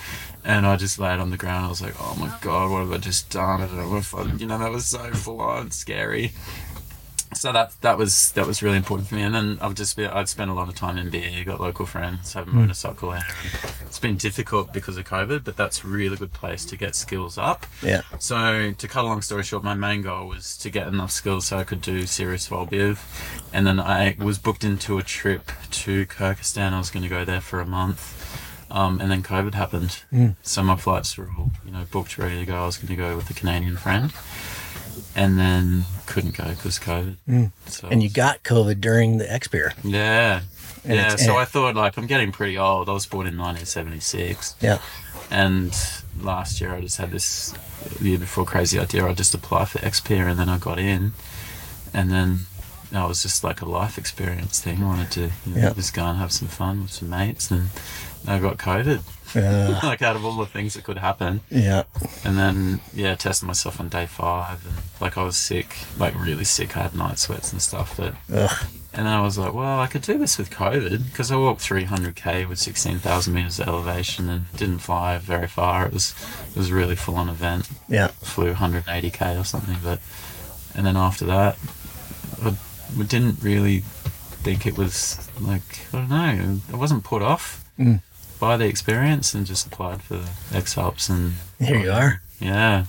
And I just laid on the ground. I was like, oh my God, what have I just done? I don't know if I, you know, that was so full on scary. So that that was that was really important for me. And then I've just been, I'd spent a lot of time in Bir, got local friends, have a Hmm. motorcycle there. It's been difficult because of COVID, but that's a really good place to get skills up. Yeah. So to cut a long story short, my main goal was to get enough skills so I could do serious Volbiv, and then I was booked into a trip to Kyrgyzstan. I was going to go there for a month, um, and then COVID happened. Mm. So my flights were all you know booked, ready to go. I was going to go with a Canadian friend, and then couldn't go because COVID. Mm. So And you got COVID during the X-Pyr. yeah. And yeah, so I thought like I'm getting pretty old. I was born in 1976. Yeah. And last year I just had this the year before crazy idea. I just apply for XP and then I got in, and then I was just like a life experience thing. I wanted to you know, Yeah. just go and have some fun with some mates, and I got COVID. Uh. like out of all the things that could happen. Yeah. And then yeah, tested myself on day five, and like I was sick, like really sick. I had night sweats and stuff, but. Ugh. And then I was like, well, I could do this with COVID because I walked 300k with 16,000 meters of elevation and didn't fly very far. It was it was a really full on event. Yeah. Flew 180k or something, but and then after that, I, I didn't really think it was like I don't know. I wasn't put off Mm. The experience and just applied for X Alps and Here you are. Yeah.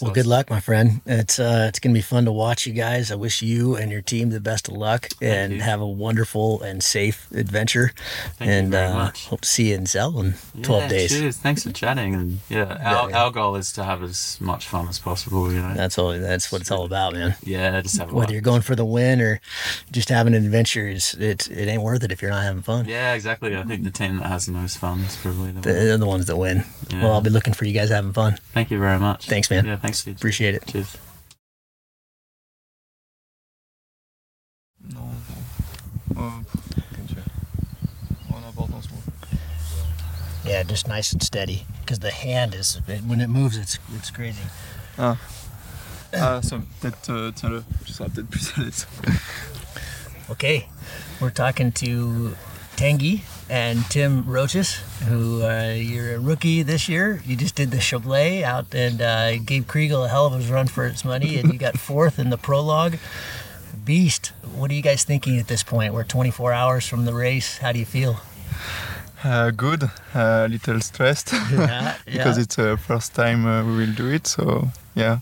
Well, good luck, my friend. It's uh, it's gonna be fun to watch you guys. I wish you and your team the best of luck and you. have a wonderful and safe adventure. Thank you and very uh, much. hope to see you in Zell in twelve days. Cheers. Thanks for chatting. And yeah, our, Yeah. our goal is to have as much fun as possible. You know. That's all. That's what it's all about, man. Yeah, just have a Whether laugh. you're going for the win or just having an adventure, it's, it's it ain't worth it if you're not having fun. Yeah, exactly. I think the team that has the most fun is probably the. They're the ones that win. Yeah. Well, I'll be looking for you guys having fun. Thank you very much. Thanks, man. Yeah, thanks. Steve. Appreciate it. Cheers. Yeah, just nice and steady because the hand is when it moves, it's it's crazy. Ah. Ah, ça va peut-être. euh, Tiens-le, tu seras peut-être plus à l'aise. Okay, we're talking to Tanguy and Tim Roches, who uh, you're a rookie this year. You just did the Chablais out and uh, gave Chrigel a hell of a run for its money, and you got fourth in the prologue. Beast, what are you guys thinking at this point? We're 24 hours from the race. How do you feel? Uh, good, a little stressed Yeah, because it's the first time uh, we will do it. So yeah,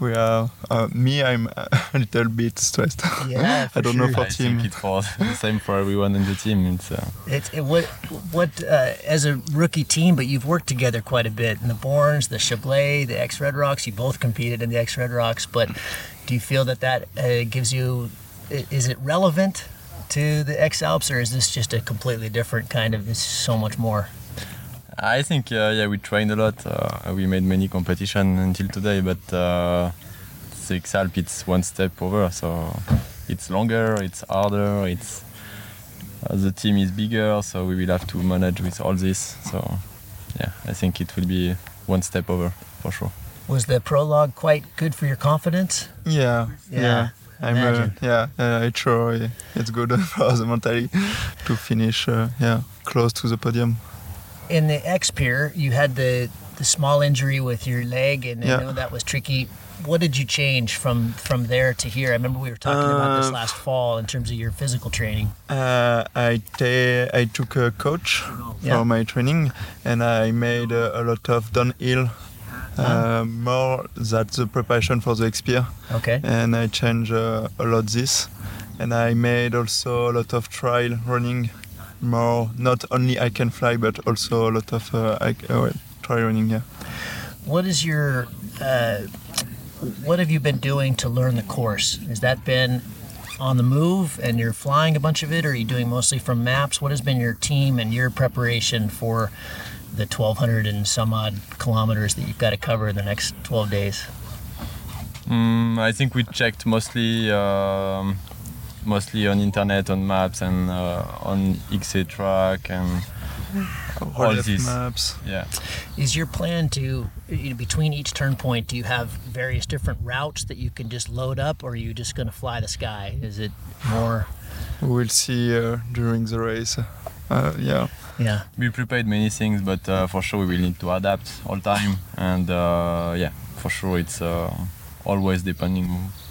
we are. Uh, me, I'm a little bit stressed. Yeah, I don't know for I team. think it's for the same for everyone in the team. It's uh, It's it, what what uh, as a rookie team, but you've worked together quite a bit in the Borns, the Chablais, the X Red Rocks. You both competed in the X Red Rocks, but do you feel that that uh, gives you? Is it relevant to the X Alps, or is this just a completely different kind of? It's so much more. I think uh, yeah we trained a lot. Uh, we made many competition until today, but uh, the Xalp it's one step over, so it's longer, it's harder, it's uh, the team is bigger, so we will have to manage with all this. So yeah, I think it will be one step over for sure. Was the prologue quite good for your confidence? Yeah, Yeah, yeah. I'm uh, yeah, uh, it's sure it's good for the mentally to finish uh, yeah close to the podium. In the X-Pyr, you had the the small injury with your leg, and I know that was tricky. What did you change from from there to here? I remember we were talking about this Uh, last fall in terms of your physical training. Uh, I I took a coach Yeah. for my training, and I made uh, a lot of downhill, uh, more than the preparation for the XP. Okay. And I changed uh, a lot this, and I made also a lot of trial running, more not only I can fly, but also a lot of uh, I, uh, trial running. Yeah. What is your uh, what have you been doing to learn the course? Has that been on the move and you're flying a bunch of it, or are you doing mostly from maps? What has been your team and your preparation for the 1,200 and some odd kilometers that you've got to cover in the next 12 days? Mm, I think we checked mostly um, mostly on internet, on maps, and uh, on XA track and all Relief this. maps. Yeah. Is your plan to you know, between each turn point? Do you have various different routes that you can just load up, or are you just going to fly the sky? Is it more? We will see uh, during the race. Uh, yeah. Yeah. We prepared many things, but uh, for sure we will need to adapt all time. And uh, yeah, for sure it's uh, always depending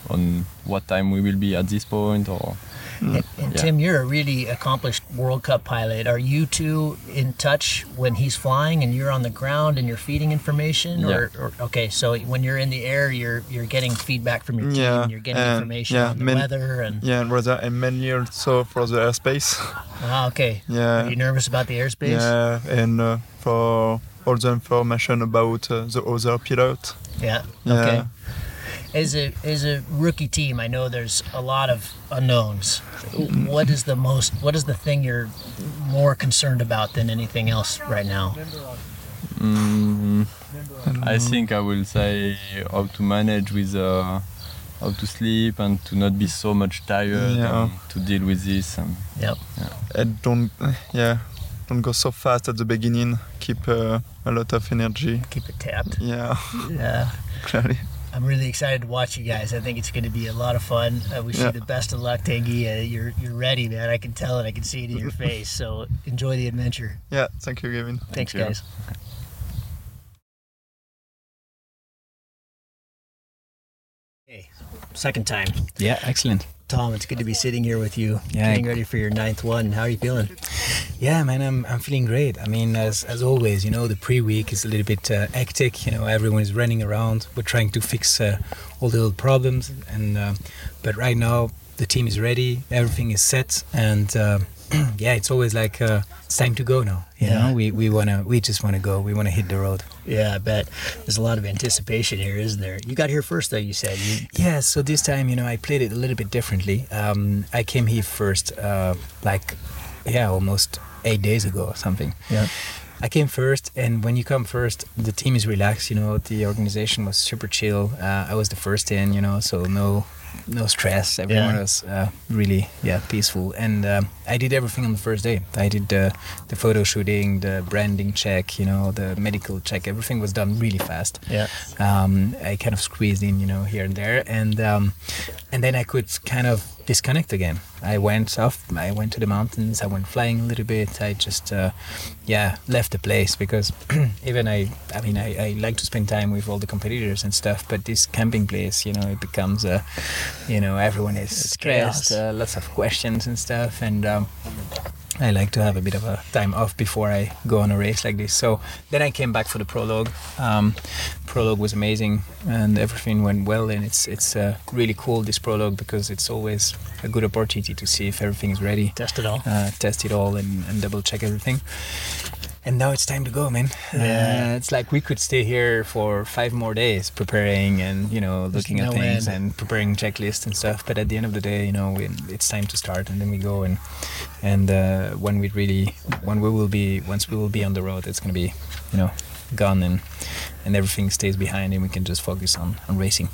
on what time we will be at this point or. And, and Yeah. Tim, you're a really accomplished World Cup pilot. Are you two in touch when he's flying and you're on the ground and you're feeding information? Or, or okay, so when you're in the air, you're you're getting feedback from your team. Yeah, you're getting and- information yeah, on the man- weather and. Yeah, and weather, and mainly also for the airspace. Ah, okay. Yeah. Are you nervous about the airspace? Yeah, and uh, for all the information about uh, the other pilot. Yeah. Yeah. Okay. As a as a rookie team, I know there's a lot of unknowns. What is the most? What is the thing you're more concerned about than anything else right now? Mm, I think I will say how to manage with uh, how to sleep and to not be so much tired Yeah. and to deal with this. And, Yep. Yeah. And don't, yeah, don't go so fast at the beginning. Keep uh, a lot of energy. Keep it tapped. Yeah. Yeah. Clearly. I'm really excited to watch you guys. I think it's going to be a lot of fun. I wish Yeah. you the best of luck, Tanguy. Uh, you're you're ready, man. I can tell it. I can see it in your face. So enjoy the adventure. Yeah, thank you, Gavin. Thanks, guys. Hey, second time. Yeah, excellent. Tom, it's good to be sitting here with you, Yeah. getting ready for your ninth one. How are you feeling? Yeah, man, I'm, I'm feeling great. I mean, as, as always, you know, the pre week is a little bit uh, hectic. You know, everyone is running around. We're trying to fix uh, all the little problems. and uh, But right now, the team is ready, everything is set. And uh, yeah, it's always like uh, it's time to go now. You Yeah. know, we, we, wanna, we just want to go. We want to hit the road. Yeah, I bet. There's a lot of anticipation here, isn't there? You got here first, though, you said. You, Yeah, so this time, you know, I played it a little bit differently. Um, I came here first, uh, like, yeah, almost eight days ago or something. Yeah. I came first, and when you come first, the team is relaxed. You know, the organization was super chill. Uh, I was the first in, you know, so no, no stress. Everyone Yeah. was uh, really, yeah, peaceful. And um, I did everything on the first day. I did uh, the photo shooting, the branding check, you know, the medical check. Everything was done really fast Yeah. um, I kind of squeezed in, you know, here and there, and um, and then I could kind of disconnect again. I went off. I went to the mountains. I went flying a little bit. I just, uh, yeah, left the place because even I, I mean, I, I like to spend time with all the competitors and stuff, but this camping place, you know, it becomes, uh, you know, everyone is stressed, uh, lots of questions and stuff, and. Um, I like to have a bit of a time off before I go on a race like this. So then I came back for the prologue. Um, prologue was amazing and everything went well. And it's it's uh, really cool this prologue because it's always a good opportunity to see if everything is ready. Test it all. Uh, test it all and, and double check everything. And now it's time to go, man. Yeah. Uh, it's like we could stay here for five more days preparing and you know There's looking at no things end. and preparing checklists and stuff. But at the end of the day, you know, we, it's time to start, and then we go and and uh, when we really when we will be once we will be on the road, it's gonna be you know gone and and everything stays behind, and we can just focus on on racing.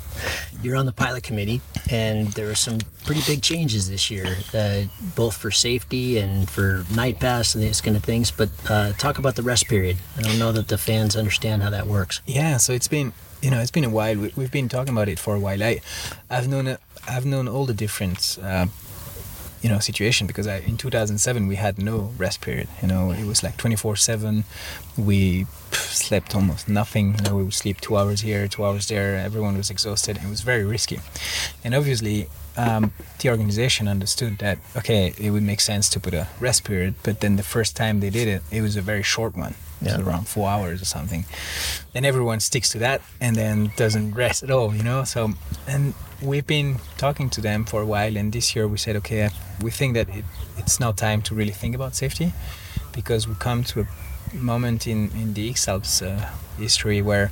You're on the pilot committee, and there are some pretty big changes this year, uh, both for safety and for night pass and these kind of things. But uh, talk about the rest period. I don't know that the fans understand how that works. Yeah, so it's been you know it's been a while. We, we've been talking about it for a while. I I've known it- I've known all the different uh, you know situation because I, in 2007 we had no rest period. You know it was like 24/7. We slept almost nothing. You know we would sleep two hours here, two hours there. Everyone was exhausted. It was very risky, and obviously. Um, the organization understood that okay, it would make sense to put a rest period, but then the first time they did it, it was a very short one, It was Yeah. around four hours or something and everyone sticks to that and then doesn't rest at all you know so and we've been talking to them for a while and this year we said okay we think that it, it's now time to really think about safety because we come to a moment in in the x alps uh, history where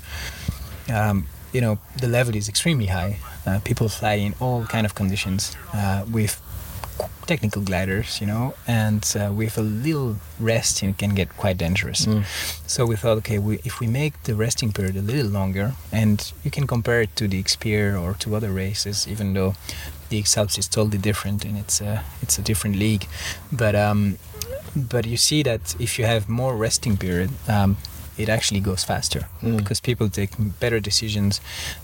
um, you know the level is extremely high. Uh, people fly in all kind of conditions uh, with technical gliders, you know, and uh, with a little rest, it can get quite dangerous. So we thought, okay, we, if we make the resting period a little longer, and you can compare it to the Xperia or to other races, even though the X Alps is totally different and it's a it's a different league, but um, but you see that if you have more resting period. Um, it actually goes faster because people take better decisions.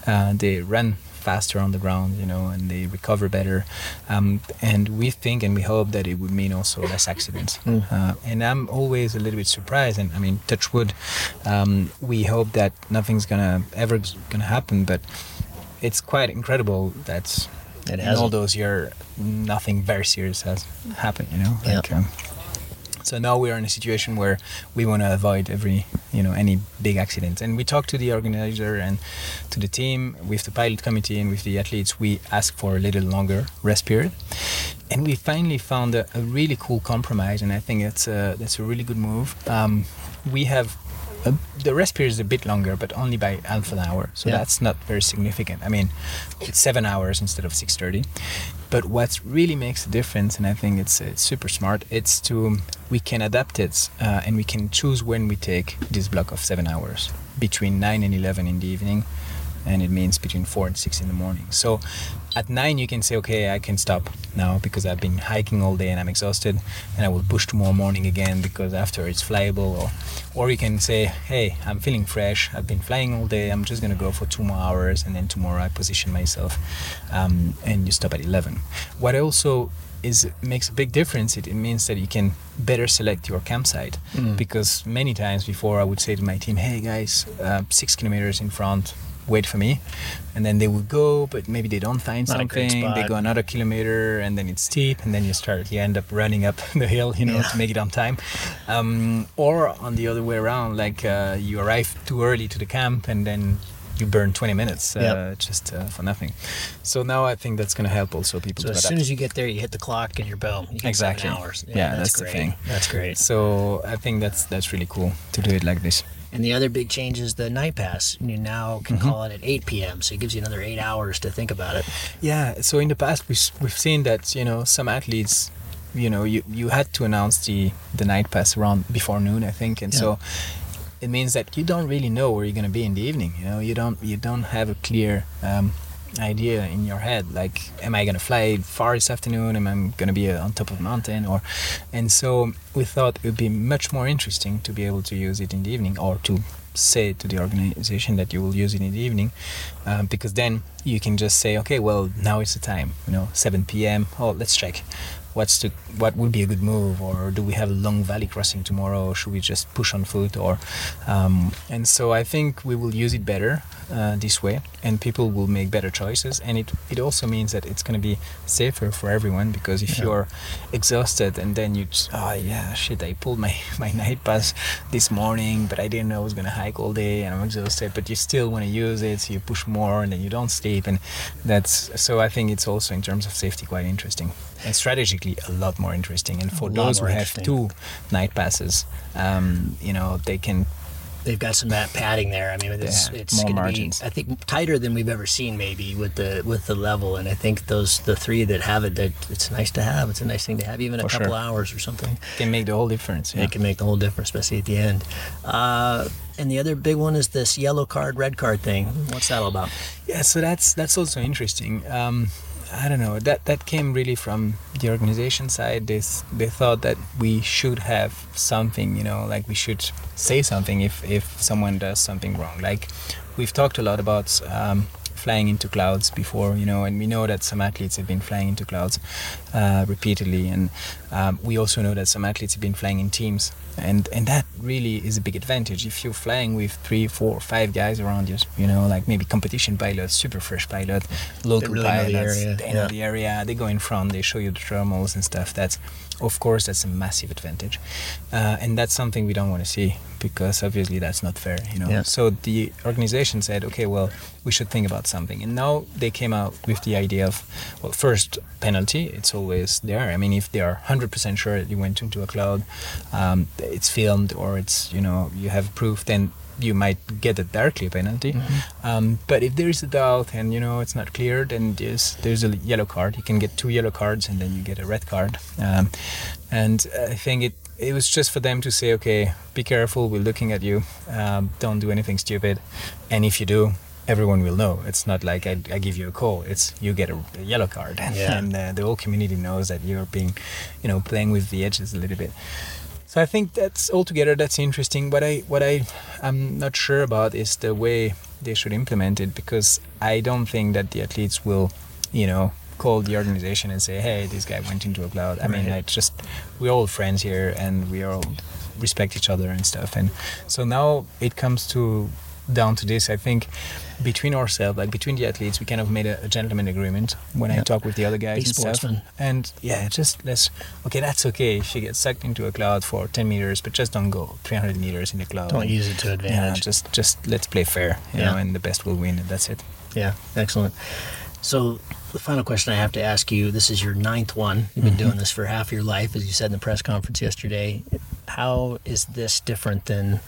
Uh, they run faster on the ground, you know, and they recover better. Um, and we think and we hope that it would mean also less accidents. Uh, and I'm always a little bit surprised. And I mean, touch wood, um, we hope that nothing's gonna ever gonna happen. But it's quite incredible that It in all those years, nothing very serious has happened. You know, Yeah. like. Um, so now we are in a situation where we want to avoid every, you know, any big accident. And we talked to the organizer and to the team, with the pilot committee and with the athletes. We ask for a little longer rest period, and we finally found a, a really cool compromise. And I think that's a that's a really good move. Um, we have. A, the rest period is a bit longer, but only by half an hour, so Yeah. that's not very significant. I mean, it's seven hours instead of six thirty. But what really makes a difference, and I think it's, it's super smart, it's to we can adapt it uh, and we can choose when we take this block of seven hours between nine and eleven in the evening, and it means between four and six in the morning. So at nine you can say, okay, I can stop now because I've been hiking all day and I'm exhausted, and I will push tomorrow morning again because after it's flyable. Or, or you can say, hey, I'm feeling fresh. I've been flying all day. I'm just gonna go for two more hours, and then tomorrow I position myself, um, and you stop at eleven. What also is makes a big difference. It, it means that you can better select your campsite Mm. because many times before I would say to my team, "Hey guys, uh, six kilometers in front, wait for me, and then they would go, but maybe they don't find Not something. They go another kilometer, and then it's steep, and then you start, you end up running up the hill, you know, Yeah. to make it on time. Um, or on the other way around, like uh, you arrive too early to the camp, and then you burn 20 minutes uh, Yep. just uh, for nothing. So now I think that's going to help also people So to as soon as you get there, you hit the clock and you're boom. You exactly. Hours. Yeah, that's, the great. thing. That's great. So I think that's that's really cool to do it like this. And the other big change is the night pass. You now can Mm-hmm. call it at 8 p.m., so it gives you another eight hours to think about it. Yeah. So in the past, we've, we've seen that you know some athletes, you know, you, you had to announce the the night pass around before noon, I think, and so it means that you don't really know where you're going to be in the evening. You know, you don't you don't have a clear um, idea in your head. Like, am I going to fly far this afternoon? Am I going to be uh, on top of a mountain? Or, and so we thought it would be much more interesting to be able to use it in the evening or to say to the organization that you will use it in the evening um, because then you can just say okay well now is the time you know 7 p.m oh let's check what's the what would be a good move or do we have a long valley crossing tomorrow or should we just push on foot or um, and so i think we will use it better uh, this way and people will make better choices and it, it also means that it's going to be safer for everyone because if Yeah. you're exhausted and then you oh yeah shit i pulled my, my night pass this morning but i didn't know i was going to hike all day and i'm exhausted but you still want to use it so you push more and then you don't sleep and that's so i think it's also in terms of safety quite interesting and strategically a lot more interesting and for those who have two night passes um, you know they can They've got some that padding there. I mean, it's Yeah, it's going to be, I think tighter than we've ever seen maybe with the with the level. And I think those the three that have it, that it's nice to have. It's a nice thing to have, even a couple sure. hours or something. can make the whole difference yeah. It can make the whole difference, especially at the end. Uh, and the other big one is this yellow card, red card thing. What's that all about? Yeah, so that's that's also interesting. Um, I don't know. That that came really from the organization side. They they thought that we should have something, you know, like we should say something if if someone does something wrong. Like we've talked a lot about um, flying into clouds before, you know, and we know that some athletes have been flying into clouds uh, repeatedly, and um, we also know that some athletes have been flying in teams, and and that really is a big advantage. If you're flying with three, four, five guys around you, you know, like maybe competition pilots, super fresh pilot, local really know the pilots, area, they know yeah. the area, they go in front, they show you the thermals and stuff. That's, of course, that's a massive advantage, uh, and that's something we don't want to see because obviously that's not fair, you know. Yeah. So the organization said, okay, well, we should think about something, and now they came out with the idea of, well, first penalty. It's always there. I mean, if they are 100% sure that you went into a cloud, um, it's filmed or it's you know you have proof, then you might get a directly penalty. Um, but if there is a doubt and you know it's not clear, then there's there's a yellow card. You can get two yellow cards and then you get a red card. Um, and I think it it was just for them to say, okay, be careful. We're looking at you. Um, don't do anything stupid. And if you do. Everyone will know. It's not like I, I give you a call. It's you get a, a yellow card, Yeah. and uh, the whole community knows that you're being, you know, playing with the edges a little bit. So I think that's altogether that's interesting. What I what I I'm not sure about is the way they should implement it because I don't think that the athletes will, you know, call the organization and say, "Hey, this guy went into a cloud." I mean, Right. I just we're all friends here and we all respect each other and stuff. And so now it comes to down to this. I think between ourselves, like between the athletes, we kind of made a, a gentleman agreement when I Yeah. talk with the other guys Be and stuff. And yeah, just let's okay, that's okay if you get sucked into a cloud for 10 meters, but just don't go 300 meters in the cloud. Don't use it to Yeah, advantage. just just let's play fair, you Yeah. know, and the best will win, and that's it. Yeah, excellent. So the final question I have to ask you: This is your ninth one. You've been Mhm. doing this for half your life, as you said in the press conference yesterday. How is this different than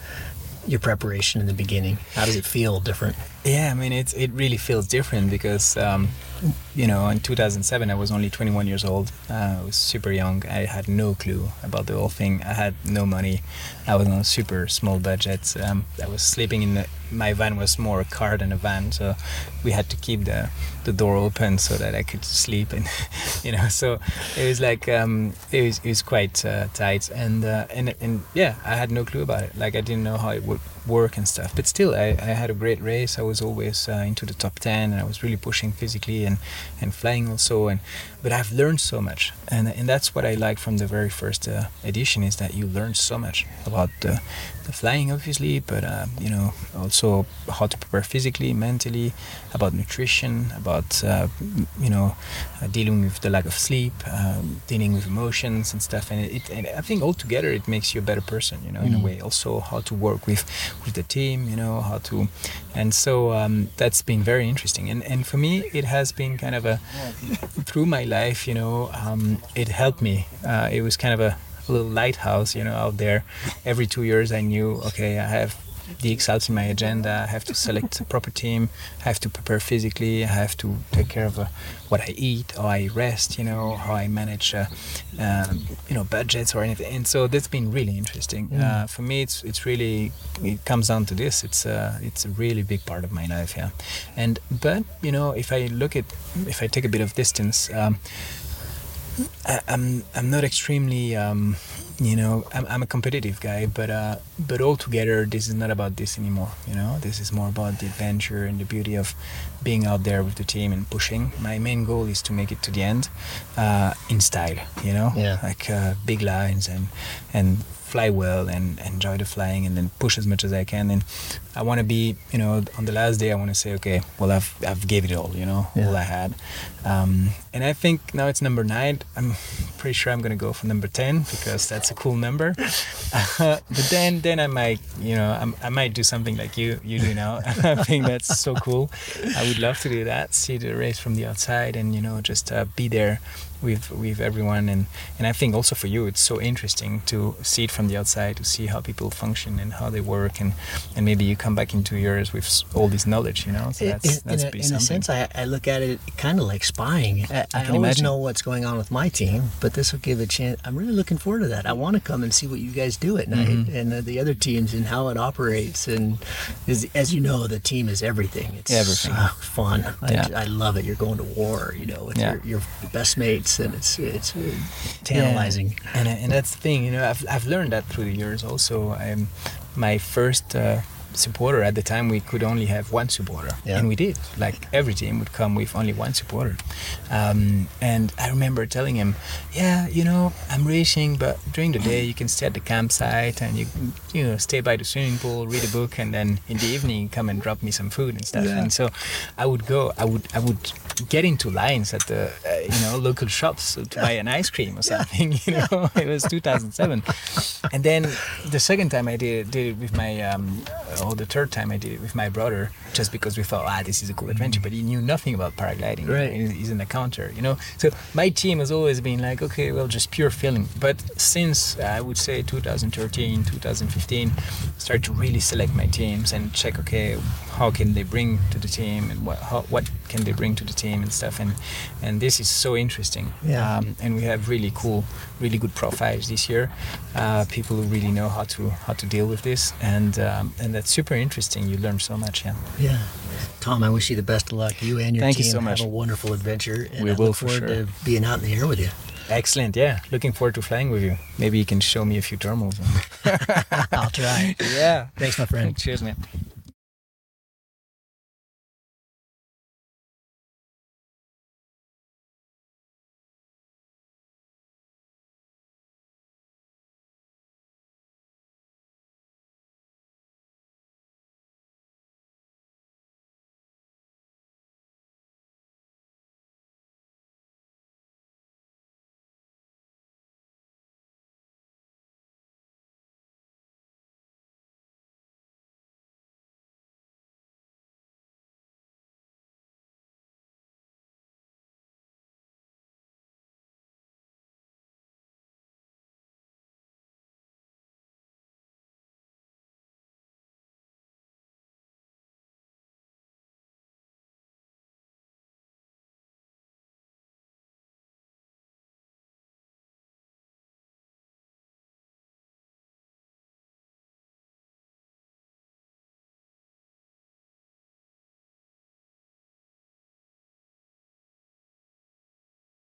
your preparation in the beginning? How does it feel different? Yeah, I mean, it it really feels different because, um, you know, in 2007 I was only 21 years old. Uh, I was super young. I had no clue about the whole thing. I had no money. I was on a super small budget. Um, I was sleeping in the, my van was more a car than a van, so we had to keep the the door open so that I could sleep, and you know, so it was like um, it was it was quite uh, tight, and uh, and and yeah, I had no clue about it. Like I didn't know how it would work and stuff. But still, I, I had a great race. I was always uh, into the top ten, and I was really pushing physically and and flying also. And but I've learned so much, and and that's what I like from the very first uh, edition is that you learn so much about the flying, obviously, but uh, you know also how to prepare physically, mentally, about nutrition, about uh, you know uh, dealing with the lack of sleep, um, dealing with emotions and stuff. And it, and I think altogether it makes you a better person, you know, in a Mm. way. Also how to work with with the team, you know, how to, and so um, that's been very interesting. And and for me, it has been kind of a through my life, you know, um, it helped me. Uh, it was kind of a little lighthouse, you know, out there. Every two years, I knew, okay, I have the X Alps in my agenda. I have to select a proper team. I have to prepare physically. I have to take care of uh, what I eat, how I rest, you know, how I manage, uh, um, you know, budgets or anything. And so that's been really interesting. Mm. Uh, for me, it's it's really it comes down to this. It's uh, it's a really big part of my life, yeah. And but you know, if I look at if I take a bit of distance. Um, I, I'm I'm not extremely um, you know I'm, I'm a competitive guy but uh, but altogether this is not about this anymore you know? This is more about the adventure and the beauty of being out there with the team and pushing. My main goal is to make it to the end uh, in style you know? Yeah. like uh, big lines and and fly well and enjoy the flying and then push as much as I can. And I want to be you know on the last day I want to say okay well I've I've gave it all you know all I had. Um, and I think now it's number nine. I'm pretty sure I'm gonna go for number 10 because that's a cool number. But then then I might you know I'm, I might do something like you you do now. I think that's so cool. I would love to do that see the race from the outside and you know just uh, be there with with everyone and and I think also for you it's so interesting to see it from the outside to see how people function and how they work and and maybe you come back in two years with all this knowledge you know so that's in, that's in, a, be in a sense, I, I look at it kind of like spying. I, I, can always imagine. know what's going on with my team, but this will give a chance. I'm really looking forward to that. I want to come and see what you guys do at night Mhm. and uh, the other teams and how it operates. And is, as you know, the team is everything. It's Everything. so fun. Yeah. I, I love it. You're going to war, you know, with Yeah. your, your best mates, and it's it's uh, tantalizing. Yeah. And and that's the thing, you know, I've I've learned that through the years. Also, I'm my first. Uh, supporter. At the time we could only have one supporter. Yeah. and we did. Like every team would come with only one supporter. Um, and i remember telling him yeah you know i'm racing but during the day you can stay at the campsite and you you know stay by the swimming pool read a book and then in the evening come and drop me some food and stuff. Yeah. and so i would go i would i would get into lines at the uh, you know local shops to buy an ice cream or something you know? It was 2007 and then the second time i did did it with my um, or the third time i did it with my brother just because we thought ah this is a cool adventure but he knew nothing about paragliding. Right. He's an accountant you know? So my team has always been like okay well just pure feeling. But since uh, i would say 2013 2015 start to really select my teams and check okay how can they bring to the team and what how, what can they bring to the team and stuff and and this is so interesting Yeah. um, and we have really cool really good profiles this year uh, people who really know how to how to deal with this and um, and that's super interesting you learn so much yeah Yeah. Tom, I wish you the best of luck. You and your Thank you team so much. have a wonderful adventure. And We I will look for forward sure. to being out in the air with you. excellent yeah looking forward to flying with you maybe you can show me a few thermals I'll try. yeah Thanks, my friend. cheers man